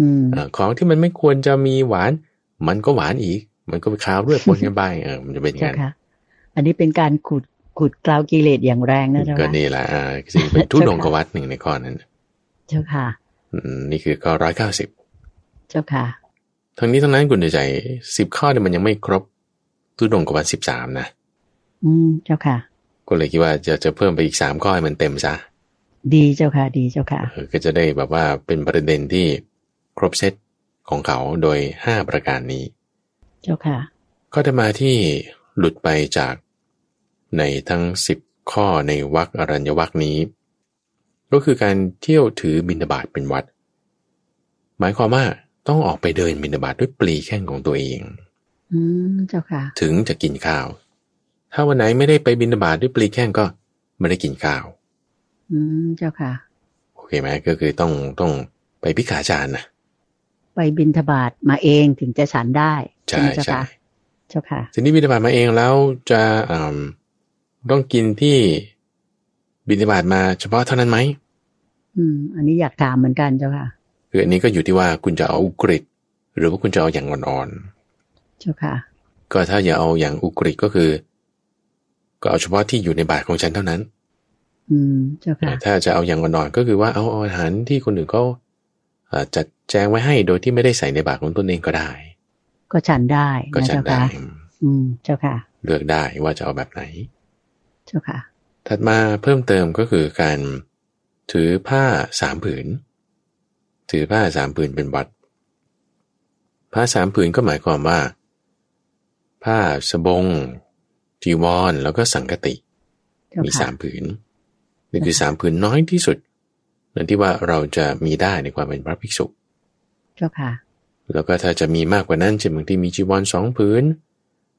[SPEAKER 1] อืม
[SPEAKER 2] เออของที่มันไม่ควรจะมีหวาน มันก็หวานอีก มันก็ไปขาวด้วยปนกันไปเออมันจะเป็นอย่าง
[SPEAKER 1] เจ้า
[SPEAKER 2] นั้น
[SPEAKER 1] ค่ะอันนี้เป็นการขุดขุดกลาวกิเลสอย่างแรงนะเจ้า
[SPEAKER 2] ก็
[SPEAKER 1] ค่ะ
[SPEAKER 2] นี่แหละอ่าซึ่งเป็นทุดงกวัตหนึ่งในข้อนั้น
[SPEAKER 1] เจ้าค่ะ
[SPEAKER 2] อืม นี่คือข้อร้อยเก้าสิบ
[SPEAKER 1] เจ้าค่ะ
[SPEAKER 2] ทั้งนี้ทั้งนั้นคุณใจสิบข้อเนี่ยมันยังไม่ครบทุดงกวัตสิบสามนะ
[SPEAKER 1] อืมเจ้าค่ะ
[SPEAKER 2] ก็เลยคิดว่าจะจะเพิ่มไปอีกสามข้อให้มันเต็มซะ
[SPEAKER 1] ดีเจ้าค่ะ ดีเจ้าค่ะ
[SPEAKER 2] เออก็จะได้แบบว่าเป็นประเด็นที่ครบเซตของเขาโดยห้าประการนี้
[SPEAKER 1] เจ้าค่ะ
[SPEAKER 2] ก็จะมาที่หลุดไปจากในทั้งสิบข้อในวักอรัญญวักนี้ ก็คือการเที่ยวถือบิณฑบาตเป็นวัด หมายความว่าต้องออกไปเดินบิณฑบาตด้วยปลีแข้งของตัวเอง
[SPEAKER 1] อืมเจ้าค่ะ
[SPEAKER 2] ถึงจะกินข้าว ถ้าวันไหนไม่ได้ไปบิณฑบาตด้วยปลีแข้งก็ไม่ได้กินข้าว
[SPEAKER 1] อืมเจ้าค่ะ
[SPEAKER 2] โอเคไหมก็คือต้องต้องไปพิกาจารย์นะ
[SPEAKER 1] ไปบินทบาทมาเองถึงจะฉันได้
[SPEAKER 2] ใช่
[SPEAKER 1] ไหมเจ้า
[SPEAKER 2] ใช่
[SPEAKER 1] ค่ะ เจ้าค่ะ
[SPEAKER 2] ทีนี้บิณฑบาตมาเองแล้วจะอืมต้องกินที่ บิณฑบาตมาเฉพาะเท่านั้นไหม
[SPEAKER 1] อืม อันนี้อยากถามเหมือนกันเจ้าค่ะ
[SPEAKER 2] คืออันนี้ก็อยู่ที่ว่าคุณจะเอาอุกฤษหรือว่าคุณจะเอาอย่างอ่อน
[SPEAKER 1] เจ้าค่ะ
[SPEAKER 2] ๆก็ถ้าอย่าเอาอย่างอุกฤษก็คือ ก็เอาเฉพาะที่อยู่ในบาตรของฉันเท่านั้น
[SPEAKER 1] อืมเจ้าค่ะ
[SPEAKER 2] ถ้าจะเอาอย่างอ่อนๆก็คือว่าเอาอาหารที่คนอื่นเขาเอ่อจัดแจงไว้ให้โดยที่ไม่ได้ใส่ในบาตรของตนเองก็ได้
[SPEAKER 1] ก็ฉันได้
[SPEAKER 2] ก็
[SPEAKER 1] นะ
[SPEAKER 2] ฉัน
[SPEAKER 1] เจ้า
[SPEAKER 2] ได้
[SPEAKER 1] ค่ะอืมเจ้าค่ะ
[SPEAKER 2] เลือกได้ว่าจะเอาแบบไหน
[SPEAKER 1] เจ้าค่ะ
[SPEAKER 2] ถัดมาเพิ่มเติมก็คือการถือผ้าสามผืน ถือผ้าสามผืนเป็นวัด ผ้าสามผืนก็หมายความว่า ผ้าสบงจีวรแล้วก็สังกติ
[SPEAKER 1] เจ้า
[SPEAKER 2] มี
[SPEAKER 1] ค่ะ
[SPEAKER 2] สามผืนนี่คือสามผืนน้อยที่สุดนั่นที่ว่าเราจะมีได้ในความเป็นพระภิกษุ
[SPEAKER 1] เจ้าค่ะ
[SPEAKER 2] แล้วก็ถ้าจะมีมากกว่านั้นเช่นบางทีมีจีวรสองผืน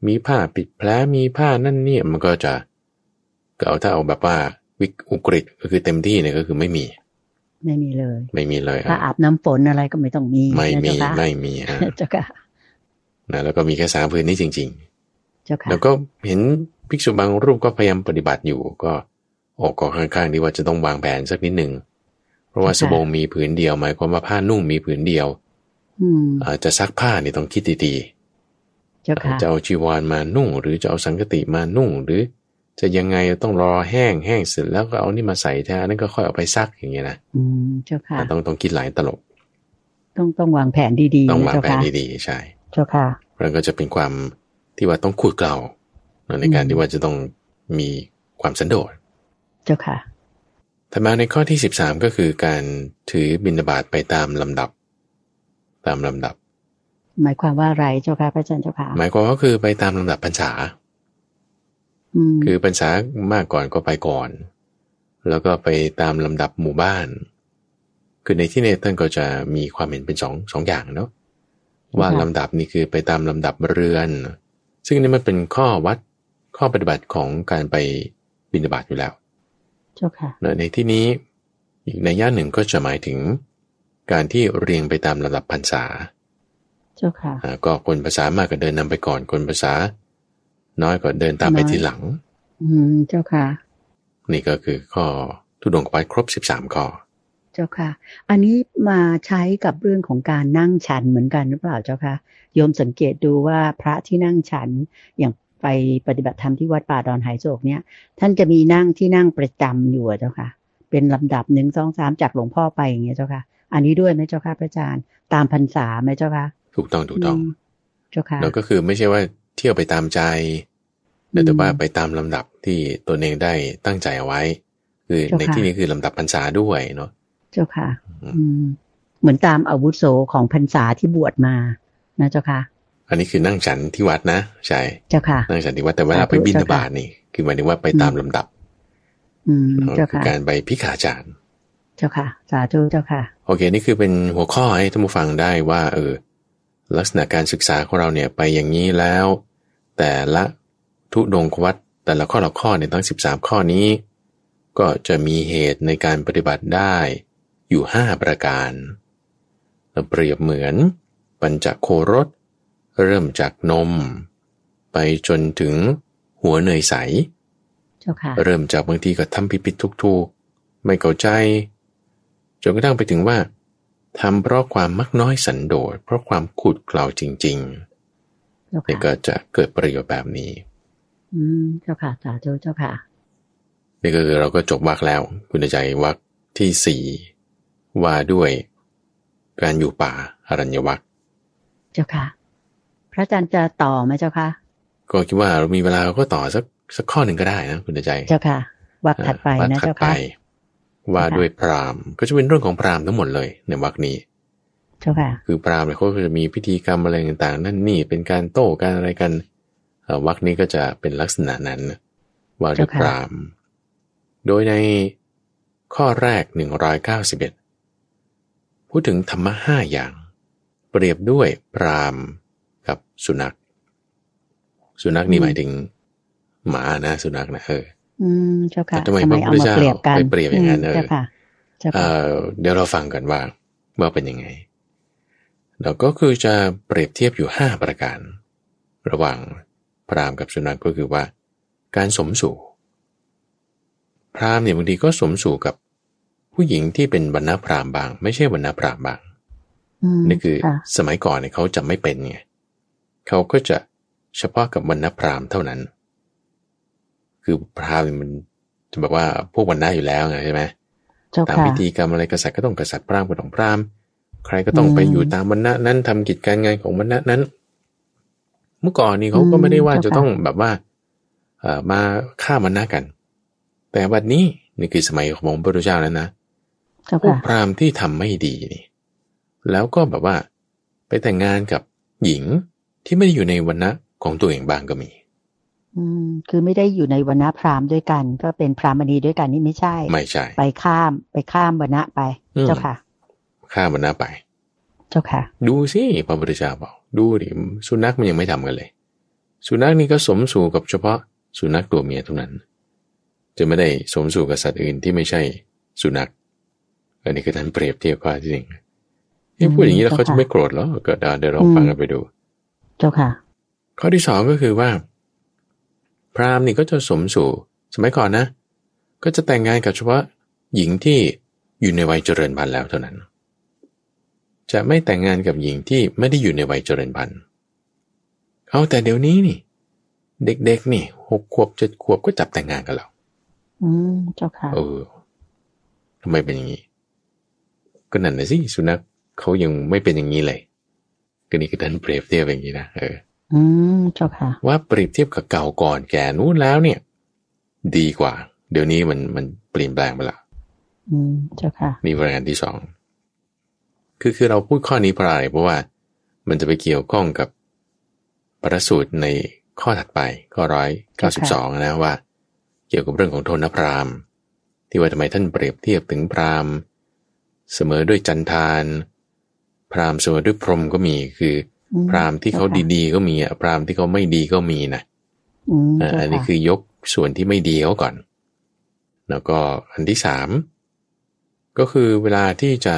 [SPEAKER 2] มีผ้าปิดแผลมีผ้านั่นเนี่ยมันก็จะ ก็เอาถ้าเอาแบบว่าวิกอุกฤษก็คือเต็มที่เนี่ยก็คือไม่มี
[SPEAKER 1] ไม่มีเลย
[SPEAKER 2] ไม่มีเลย
[SPEAKER 1] ถ้าอาบน้ำฝนอะไรก็ไม่ต้องมี
[SPEAKER 2] ไม่
[SPEAKER 1] นะ
[SPEAKER 2] มี
[SPEAKER 1] เจ้าค่ะ
[SPEAKER 2] ไม่มีฮะ
[SPEAKER 1] เจ้าค่ะ
[SPEAKER 2] นะแล้วก็มีแค่สามผืนนี้จริง
[SPEAKER 1] เจ้า
[SPEAKER 2] ๆ
[SPEAKER 1] ค่ะ
[SPEAKER 2] แล้วก็เห็นภิกษุบางรูปก็พยายามปฏิบัติอยู่ก็ออกกอข้างๆที่ว่าจะต้องวางแผนสักนิดหนึ่งเพราะว่าสบงมีผืนเดียวหมายความว่าผ้านุ่งมีผืนเดียว
[SPEAKER 1] อืม
[SPEAKER 2] อาจจะซักผ้านี่ต้องคิดดีๆ
[SPEAKER 1] เจ้าค่ะ
[SPEAKER 2] จะเอาจีวรมานุ่ง หรือจะเอาสังกติมานุ่ง หรือ จะยังไงต้องรอแห้งแห้งเสร็จแล้วก็เอานี่มาใส่แทนนั้นก็ค่อยเอาไปซักอย่างเงี้ยนะ
[SPEAKER 1] อืมเจ้าค่ะ
[SPEAKER 2] ต้องต้องคิดหลายตลบ
[SPEAKER 1] ต้องต้องวางแผนดีๆ
[SPEAKER 2] ต้อง
[SPEAKER 1] นะ
[SPEAKER 2] วาง
[SPEAKER 1] เจ้า
[SPEAKER 2] แผน
[SPEAKER 1] ค่ะ
[SPEAKER 2] ดีๆใช่
[SPEAKER 1] เจ้าค่ะ
[SPEAKER 2] แล้วก็จะเป็นความที่ว่าต้องขูดเกลาในการ
[SPEAKER 1] อืม
[SPEAKER 2] ที่ว่าจะต้องมีความสันโดษ
[SPEAKER 1] เจ้าค่ะ
[SPEAKER 2] ถัดมาในข้อที่13ก็คือการถือบิณฑบาตไปตามลำดับ ตามลำดับ
[SPEAKER 1] หมายความว่าอะไรเจ้าค่ะพระอาจารย์เจ้าค่ะ
[SPEAKER 2] หมายความว่าคือไปตามลำดับพรรษา
[SPEAKER 1] อืม
[SPEAKER 2] คือพรรษามากก่อนก็ไปก่อน แล้วก็ไปตามลำดับหมู่บ้าน คือในที่นี้ท่านก็จะมีความเห็นเป็นสองสองอย่างเนาะว่าลำดับนี่คือไปตามลำดับเรือน ซึ่งนี่มันเป็นข้อวัดข้อปฏิบัติของการไปบิณฑบาตอยู่แล้ว
[SPEAKER 1] เจ้าค่ะ
[SPEAKER 2] เนอะในที่นี้อีกในย่านหนึ่งก็จะหมายถึงการที่เรียงไปตามลำดับพรรษา
[SPEAKER 1] เจ้าค่ะ
[SPEAKER 2] อ่าก็คนภาษามากก็เดินนำไปก่อนคนภาษา น้อยก็เดินตามไป
[SPEAKER 1] น้อย
[SPEAKER 2] ทีหลัง
[SPEAKER 1] อืมเจ้าค่ะ
[SPEAKER 2] นี่ก็คือข้อทุดงควัดครบ13ข้อ
[SPEAKER 1] เจ้าค่ะ อันนี้มาใช้กับเรื่องของการนั่งฉันเหมือนกันหรือเปล่าเจ้าค่ะโยมสังเกตดูว่าพระที่นั่งฉันอย่างไปปฏิบัติธรรมที่วัดป่าดอนหายโศกเนี่ย ท่านจะมีนั่งที่นั่งประจำอยู่อะเจ้าค่ะ เป็นลำดับหนึ่งสองสามจากหลวงพ่อไปอย่างเงี้ยเจ้าค่ะ อันนี้ด้วยไหมเจ้าค่ะพระอาจารย์ตามพรรษาไหมเจ้าค่ะ
[SPEAKER 2] ถูกต้องถูกต้อง
[SPEAKER 1] มเจ้าค่ะ
[SPEAKER 2] แล้วก็คือไม่ใช่ว่าเที่ยวไปตามใจ
[SPEAKER 1] อืม
[SPEAKER 2] แต่ว่าไปตามลำดับที่ตนเองได้ตั้งใจเอาไว้ คือ
[SPEAKER 1] เจ้าค่ะ
[SPEAKER 2] ในที่นี้คือลำดับพรรษาด้วยเนาะ
[SPEAKER 1] เจ้าค่ะ
[SPEAKER 2] อืม
[SPEAKER 1] อืมเหมือนตามอาวุโสของพรรษาที่บวชมานะเจ้าค่ะ
[SPEAKER 2] อันนี้คือนั่งฉันที่วัดนะใช่
[SPEAKER 1] เจ้าค่ะ
[SPEAKER 2] นั่งฉันที่วัดแต่เวลา
[SPEAKER 1] สาธุ
[SPEAKER 2] ไปบิณฑ
[SPEAKER 1] เจ้าค่ะ
[SPEAKER 2] บาตนี่ คือหมายถึงว่าไปตามลำดับ
[SPEAKER 1] อืม
[SPEAKER 2] เนาะ
[SPEAKER 1] เจ้า
[SPEAKER 2] คือ
[SPEAKER 1] ค่ะ
[SPEAKER 2] การไปพิขาจารย์
[SPEAKER 1] เจ้าค่ะ สาธุเจ้าค่ะ
[SPEAKER 2] โอเค นี่คือเป็นหัวข้อให้ท่านผู้ฟังได้ว่า เออ ลักษณะการศึกษาของเราเนี่ยไปอย่างนี้แล้ว แต่ละ ทุดงควัดแต่ละข้อละข้อเนี่ยทั้ง 13 ข้อนี้ ก็จะมีเหตุในการปฏิบัติได้อยู่ 5 ประการเราเปรียบเหมือน ปัญจโครส เริ่มจากนม ไปจนถึงหัวเนยใส
[SPEAKER 1] เจ้าค่ะ
[SPEAKER 2] เริ่มจากบางทีก็ทำผิดผิดทุกทุกๆ ไม่เข้าใจ จนกระทั่งไปถึงว่าทำเพราะความมักน้อยสันโดษเพราะความขุดเกลาจริง
[SPEAKER 1] เจ้า
[SPEAKER 2] ๆนี่
[SPEAKER 1] ค่ะ
[SPEAKER 2] ก็จะเกิดประโยชน์แบบนี้
[SPEAKER 1] อืมเจ้าค่ะสาธุเจ้าค่ะ
[SPEAKER 2] นี่ก็คือเราก็จบวรรคแล้ว คุณใจวรรคที่สี่ว่าด้วยการอยู่ป่าอรัญญวรรค
[SPEAKER 1] เจ้าค่ะ พระอาจารย์จะต่อไหมเจ้าค่ะ
[SPEAKER 2] ก็คิดว่าเรามีเวลาก็ต่อสักสักข้อหนึ่งก็ได้นะคุณใจ
[SPEAKER 1] เจ้าค่ะวักถัดไป
[SPEAKER 2] วรรค
[SPEAKER 1] นะ
[SPEAKER 2] ถัด
[SPEAKER 1] เจ้า
[SPEAKER 2] ไป
[SPEAKER 1] ค่ะ
[SPEAKER 2] ว่าด้วยพราหมณ์ก็จะเป็นเรื่องของพราหมณ์ทั้งหมดเลยในวรรคนี้
[SPEAKER 1] เจ้าค่ะ
[SPEAKER 2] คือพราหมณ์เนี่ยเขาก็จะมีพิธีกรรมอะไรต่างๆ นั่นนี่เป็นการโต้การอะไรกันเอ่อ วรรคนี้ก็จะเป็นลักษณะนั้นว่าด้วย
[SPEAKER 1] เจ้าค่ะ
[SPEAKER 2] พราหมณ์โดยในข้อแรก 191 พูดถึงธรรมะห้าอย่าง เปรียบด้วยพราหมณ์กับสุนัข สุนัขนี่หมายถึง หมานะสุนัขนะเออ
[SPEAKER 1] อืมเจ้าค่ะ
[SPEAKER 2] แต่ทำไม
[SPEAKER 1] ทำไม
[SPEAKER 2] พระพุ
[SPEAKER 1] เอา
[SPEAKER 2] ทธ
[SPEAKER 1] มา
[SPEAKER 2] เจ้า
[SPEAKER 1] เปรียบกัน
[SPEAKER 2] ไปเปรียบอย่างนั้น
[SPEAKER 1] ม
[SPEAKER 2] เออ
[SPEAKER 1] เจ้าค่ะเจ้า
[SPEAKER 2] เอ่
[SPEAKER 1] ค่ะ
[SPEAKER 2] อเดี๋ยวเราฟังกันว่าว่าเป็นยังไงเราก็คือจะเปรียบเทียบอยู่ห้าประการ ระหว่าง พราหมณ์กับสุนัขก็คือว่า การสมสู่พพราหมณ์เนี่ยบางทีก็สมสู่กับผู้หญิงที่เป็นวรรณพราหมณ์บาง ไม่ใช่วรรณพราหมณ์บาง
[SPEAKER 1] อืม
[SPEAKER 2] นี่คือ
[SPEAKER 1] ค่ะ
[SPEAKER 2] สมัยก่อนเนี่ยเขาจะไม่เป็นไงเขาก็จะเฉพาะกับวรรณพราหมณ์เท่านั้น คือพราหมณ์มันจะแบบว่าพวกวรรณะอยู่แล้วไงใช่ไหม
[SPEAKER 1] เจ้า
[SPEAKER 2] ตาม
[SPEAKER 1] ค่ะ
[SPEAKER 2] พิธีกรรมอะไรกษัตริย์ก็ต้องกษัตริย์พราหมณ์ก็ต้องพราหมณ์ใครก็ต้องไป
[SPEAKER 1] อืม
[SPEAKER 2] อยู่ตามวรรณะนั้นทำกิจการงานของวรรณะนั้น เมื่อก่อนนี่เขาก็
[SPEAKER 1] อืม
[SPEAKER 2] ไม่ได้ว่า
[SPEAKER 1] เจ้า
[SPEAKER 2] จะ
[SPEAKER 1] ค่ะ
[SPEAKER 2] ต้องแบบว่าเอ่อมาฆ่าวรรณะกัน แต่วันนี้นี่คือสมัยของพระพุทธเจ้าแล้วนะ
[SPEAKER 1] เจ้า
[SPEAKER 2] พวก
[SPEAKER 1] ค่ะ
[SPEAKER 2] พราหมณ์ที่ทำไม่ดีนี่ แล้วก็แบบว่าไปแต่งงานกับหญิงที่ไม่ได้อยู่ในวรรณะของตัวเองบางก็มี
[SPEAKER 1] อืม คือไม่ได้อยู่ในวรรณพราหมณ์ด้วยกัน ก็เป็นพราหมณีด้วยกันนี่ไม่ใช่
[SPEAKER 2] ไม่ใช่
[SPEAKER 1] ไปข้ามไปข้ามวรรณะไป
[SPEAKER 2] อืม
[SPEAKER 1] เจ้าค่ะ
[SPEAKER 2] ฆ่าวรรณะไป
[SPEAKER 1] เจ้าค่ะ
[SPEAKER 2] ดูสิพระพุทธเจ้าบอก ดูดิสุนัขมันยังไม่ทำกันเลย สุนัขนี่ก็สมสู่กับเฉพาะสุนัขตัวเมียเท่านั้น จะไม่ได้สมสู่กับสัตว์อื่นที่ไม่ใช่สุนัข อันนี้คือท่านเปรียบเทียบข้อที่หนึ่งที่พูดอย่างนี้แล้ว
[SPEAKER 1] อืม
[SPEAKER 2] เขาจะไม่โกรธเหรอก็เดี๋ยวเดี๋ยวเราฟังกันไปดู
[SPEAKER 1] เจ้าค่ะ
[SPEAKER 2] ข้อที่สองก็คือว่า พราหมณ์นี่ก็จะสมสู่สมัยก่อนนะ ก็จะแต่งงานกับเฉพาะหญิงที่อยู่ในวัยเจริญพันธุ์แล้วเท่านั้น จะไม่แต่งงานกับหญิงที่ไม่ได้อยู่ในวัยเจริญพันธุ์เอาแต่เดี๋ยวนี้นี่ เด็กๆนี่หกขวบเจ็ดขวบก็จับแต่งงานกันแล้ว
[SPEAKER 1] อืมเจ้าค่ะ
[SPEAKER 2] เออทำไมเป็นอย่างนี้ ก็นั่นนะสิสุนัขเขายังไม่เป็นอย่างนี้เลยก็นี่คือท่านเปรียบเทียบอย่างนี้นะเออ
[SPEAKER 1] อืมเจ้าค่ะ
[SPEAKER 2] ว่าเปรียบเทียบกับเก่าก่อนแก่นู้นแล้วเนี่ย ดีกว่า เดี๋ยวนี้มันมันเปลี่ยนแปลงไปละ
[SPEAKER 1] อืมเจ้าค่ะ
[SPEAKER 2] นี่ประการที่สอง คือคือเราพูดข้อนี้เพราะอะไรเพราะว่ามันจะไปเกี่ยวข้องกับประสูตรในข้อถัดไปข้อร้อยเก้าสิบสองนะว่า เกี่ยวกับเรื่องของโทนพราหมณ์ที่ว่าทำไมท่านเปรียบเทียบถึงพราหมณ์เสมอด้วยจันทาน พราหมณ์เสมอด้วยพรหมก็มีคืออ
[SPEAKER 1] ม
[SPEAKER 2] พราหมณ์ที่เขา
[SPEAKER 1] เจ้าค่ะ
[SPEAKER 2] ดีๆ ก็มีอะพราหมณ์ที่เขาไม่ดีก็มีนะ
[SPEAKER 1] อืม
[SPEAKER 2] อ่า
[SPEAKER 1] เจ้า
[SPEAKER 2] อันนี้
[SPEAKER 1] ค่ะ
[SPEAKER 2] คือยกส่วนที่ไม่ดีเขาก่อน แล้วก็อันที่สามก็คือเวลาที่จะ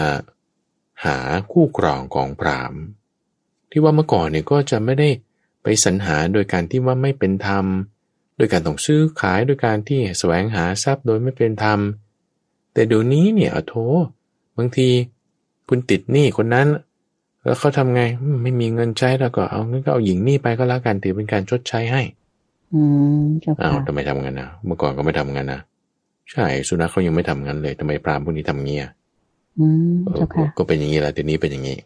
[SPEAKER 2] หาคู่ครองของพราหมณ์ ที่ว่าเมื่อก่อนเนี่ยก็จะไม่ได้ไปสรรหาโดยการที่ว่าไม่เป็นธรรม โดยการต้องซื้อขายโดยการที่แสวงหาทรัพย์โดยไม่เป็นธรรม แต่เดี๋ยวนี้เนี่ยอะโถบางทีคุณติดหนี้คนนั้น แล้วเขาทำไงอืมไม่มีเงินใช้แล้วก็เอางั้นก็เอาหญิงหนี้ไปก็แล้วกันถือเป็นการชดใช้ให้
[SPEAKER 1] อืมเจ้า
[SPEAKER 2] อ้าว
[SPEAKER 1] ค่ะ
[SPEAKER 2] ทำไมทำงั้นนะเมื่อก่อนก็ไม่ทำงั้นนะใช่สุนัขเขายังไม่ทำงั้นเลยทำไมพราหมณ์พวกนี้ทำเงี้ย
[SPEAKER 1] อืม
[SPEAKER 2] เออ
[SPEAKER 1] เจ้าค่ะ
[SPEAKER 2] ก็เป็นอย่างนี้แหละทีนี้เป็นอย่างนี้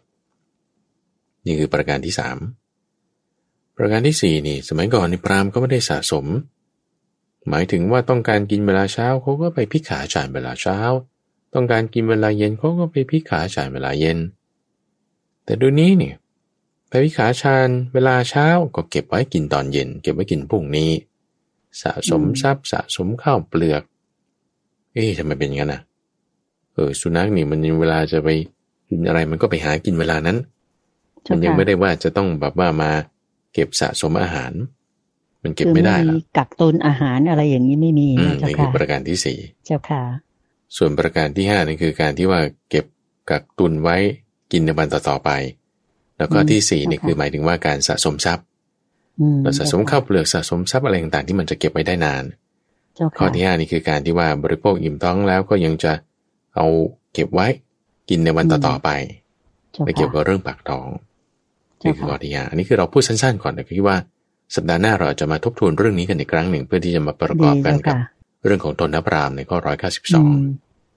[SPEAKER 2] นี่คือประการที่สามประการที่สี่นี่ สมัยก่อนนี่พราหมณ์ก็ไม่ได้สะสม หมายถึงว่าต้องการกินเวลาเช้าเขาก็ไปพิขาจานเวลาเช้า ต้องการกินเวลาเย็นเขาก็ไปพิขาจานเวลาเย็น แต่ดูนี้เนี่ยไปพิขาชานเวลาเช้าก็เก็บไว้กินตอนเย็น เก็บไว้กินพรุ่งนี้ สะสม
[SPEAKER 1] อืม
[SPEAKER 2] ทรัพย์สะสมข้าวเปลือก เอ๊ะทำไมเป็นอย่างนั้นอะ เออสุนัขนี่มันเวลาจะไปกินอะไรมันก็ไปหากินเวลานั้น
[SPEAKER 1] เจ้า
[SPEAKER 2] มันยัง
[SPEAKER 1] ค่ะ
[SPEAKER 2] ไม่ได้ว่าจะต้องแบบว่ามาเก็บสะสมอาหาร มันเก็บ
[SPEAKER 1] คือ
[SPEAKER 2] ไม่ได้
[SPEAKER 1] ไม่
[SPEAKER 2] ละ
[SPEAKER 1] มีกักตุนอาหารอะไรอย่างนี้ไม่มี
[SPEAKER 2] อืม
[SPEAKER 1] นะเจ้า
[SPEAKER 2] นี่คือ
[SPEAKER 1] ค่ะ
[SPEAKER 2] ประการที่สี่
[SPEAKER 1] เจ้าค่ะ
[SPEAKER 2] ส่วนประการที่ห้านี่คือการที่ว่าเก็บกักตุนไว้กินในวันต่อๆไป แล้วก็
[SPEAKER 1] อืม
[SPEAKER 2] ที่สี่นี่
[SPEAKER 1] ค่ะ
[SPEAKER 2] คือหมายถึงว่าการสะสมทรัพย์
[SPEAKER 1] อืม
[SPEAKER 2] เราสะสมข้าวเปลือกสะสมทรัพย์อะไรต่างๆที่มันจะเก็บไว้ได้นาน
[SPEAKER 1] เจ้า
[SPEAKER 2] ข้อ
[SPEAKER 1] ค่ะ
[SPEAKER 2] ที่ห้านี่คือการที่ว่าบริโภคอิ่มท้องแล้วก็ยังจะ เอาเก็บไว้กินในวันต่อๆไป
[SPEAKER 1] เจ้า
[SPEAKER 2] ไม่เกี่ยว
[SPEAKER 1] ค่ะ
[SPEAKER 2] กับเรื่องปากท้อง
[SPEAKER 1] เจ้า
[SPEAKER 2] นี่คือ
[SPEAKER 1] ค่ะ
[SPEAKER 2] ข้อที่ห้าอันนี้คือเราพูดสั้นๆก่อนแต่คิดว่าสัปดาห์หน้าเราจะมาทบทวนเรื่องนี้กันอีกครั้งหนึ่งเพื่อที่จะมาประก
[SPEAKER 1] ดี
[SPEAKER 2] อบกัน
[SPEAKER 1] เจ้า
[SPEAKER 2] กับ
[SPEAKER 1] ค่ะ
[SPEAKER 2] เรื่องของตนนพรามในข้อร้อยเก้าสิบส
[SPEAKER 1] อื
[SPEAKER 2] อง
[SPEAKER 1] ม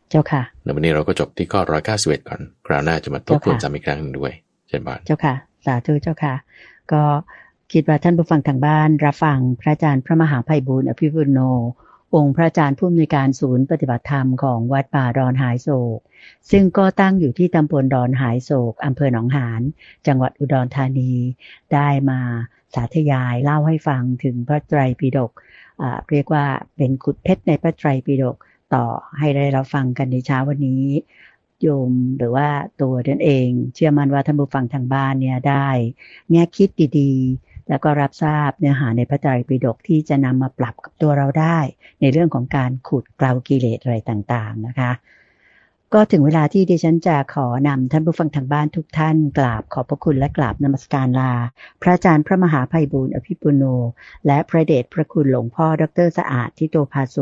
[SPEAKER 1] เจ้าค่ะ
[SPEAKER 2] ในวันนี้เราก็จบที่ข้อร้อยเก้าสิบเอ็ดก่อนคราวหน้าจะมาทบทวน
[SPEAKER 1] เจ้าค่ะ
[SPEAKER 2] จำอีกครั้งหนึ่งด้วยเช่นบาน
[SPEAKER 1] เจ้าค่ะ สาธุเจ้าค่ะ ก็คิดว่าท่านผู้ฟังทางบ้าน รับฟังพระอาจารย์พระมหาภัยบูร์อภิปุโน องค์พระอาจารย์ผู้อำนวยการศูนย์ปฏิบัติธรรมของวัดป่าดอนหายโศก ซึ่งก็ตั้งอยู่ที่ตำบลดอนหายโศกอำเภอหนองหานจังหวัดอุดรธานี ได้มาสาธยายเล่าให้ฟังถึงพระไตรปิฎกเรียกว่าเป็นขุดเพชรในพระไตรปิฎกต่อให้ได้เราฟังกันในเช้าวันนี้ โยมหรือว่าตัวตนเอง เชื่อมั่นว่าท่านผู้ฟังทางบ้านเนี่ยได้ แง่คิดดีๆ แล้วก็รับทราบเนื้อหาในพระไตรปิฎกที่จะนำมาปรับกับตัวเราได้ ในเรื่องของการขุดเกลากิเลสอะไรต่างๆนะคะ ก็ถึงเวลาที่ดิฉันจะขอนำท่านผู้ฟังทางบ้านทุกท่านกราบขอบพระคุณและกราบนมัสการลา พระอาจารย์พระมหาภัยบูร์อภิปุโน และพระเดชพระคุณหลวงพ่อดรสะอาดทิโตภาโส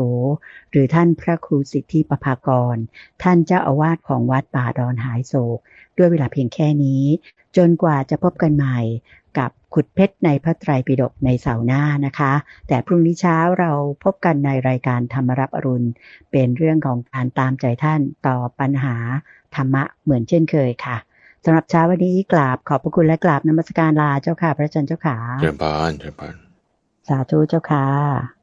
[SPEAKER 1] หรือท่านพระครูสิทธิปภากร ท่านเจ้าอาวาสของวัดป่าดอนหายโศก ด้วยเวลาเพียงแค่นี้ จนกว่าจะพบกันใหม่ ขุดเพชรในพระไตรปิฎกในเสาร์หน้านะคะ แต่พรุ่งนี้เช้าเราพบกันในรายการธรรมรับอรุณ เป็นเรื่องของการตามใจท่านต่อปัญหาธรรมะเหมือนเช่นเคยค่ะสำหรับเช้าวันนี้กราบขอบพระคุณและกราบนมัสการลาเจ้าค่ะ พระอาจารย์เจ้าค่ะ
[SPEAKER 2] เจริญพรเจริญพร
[SPEAKER 1] สาธุเจ้าค่ะ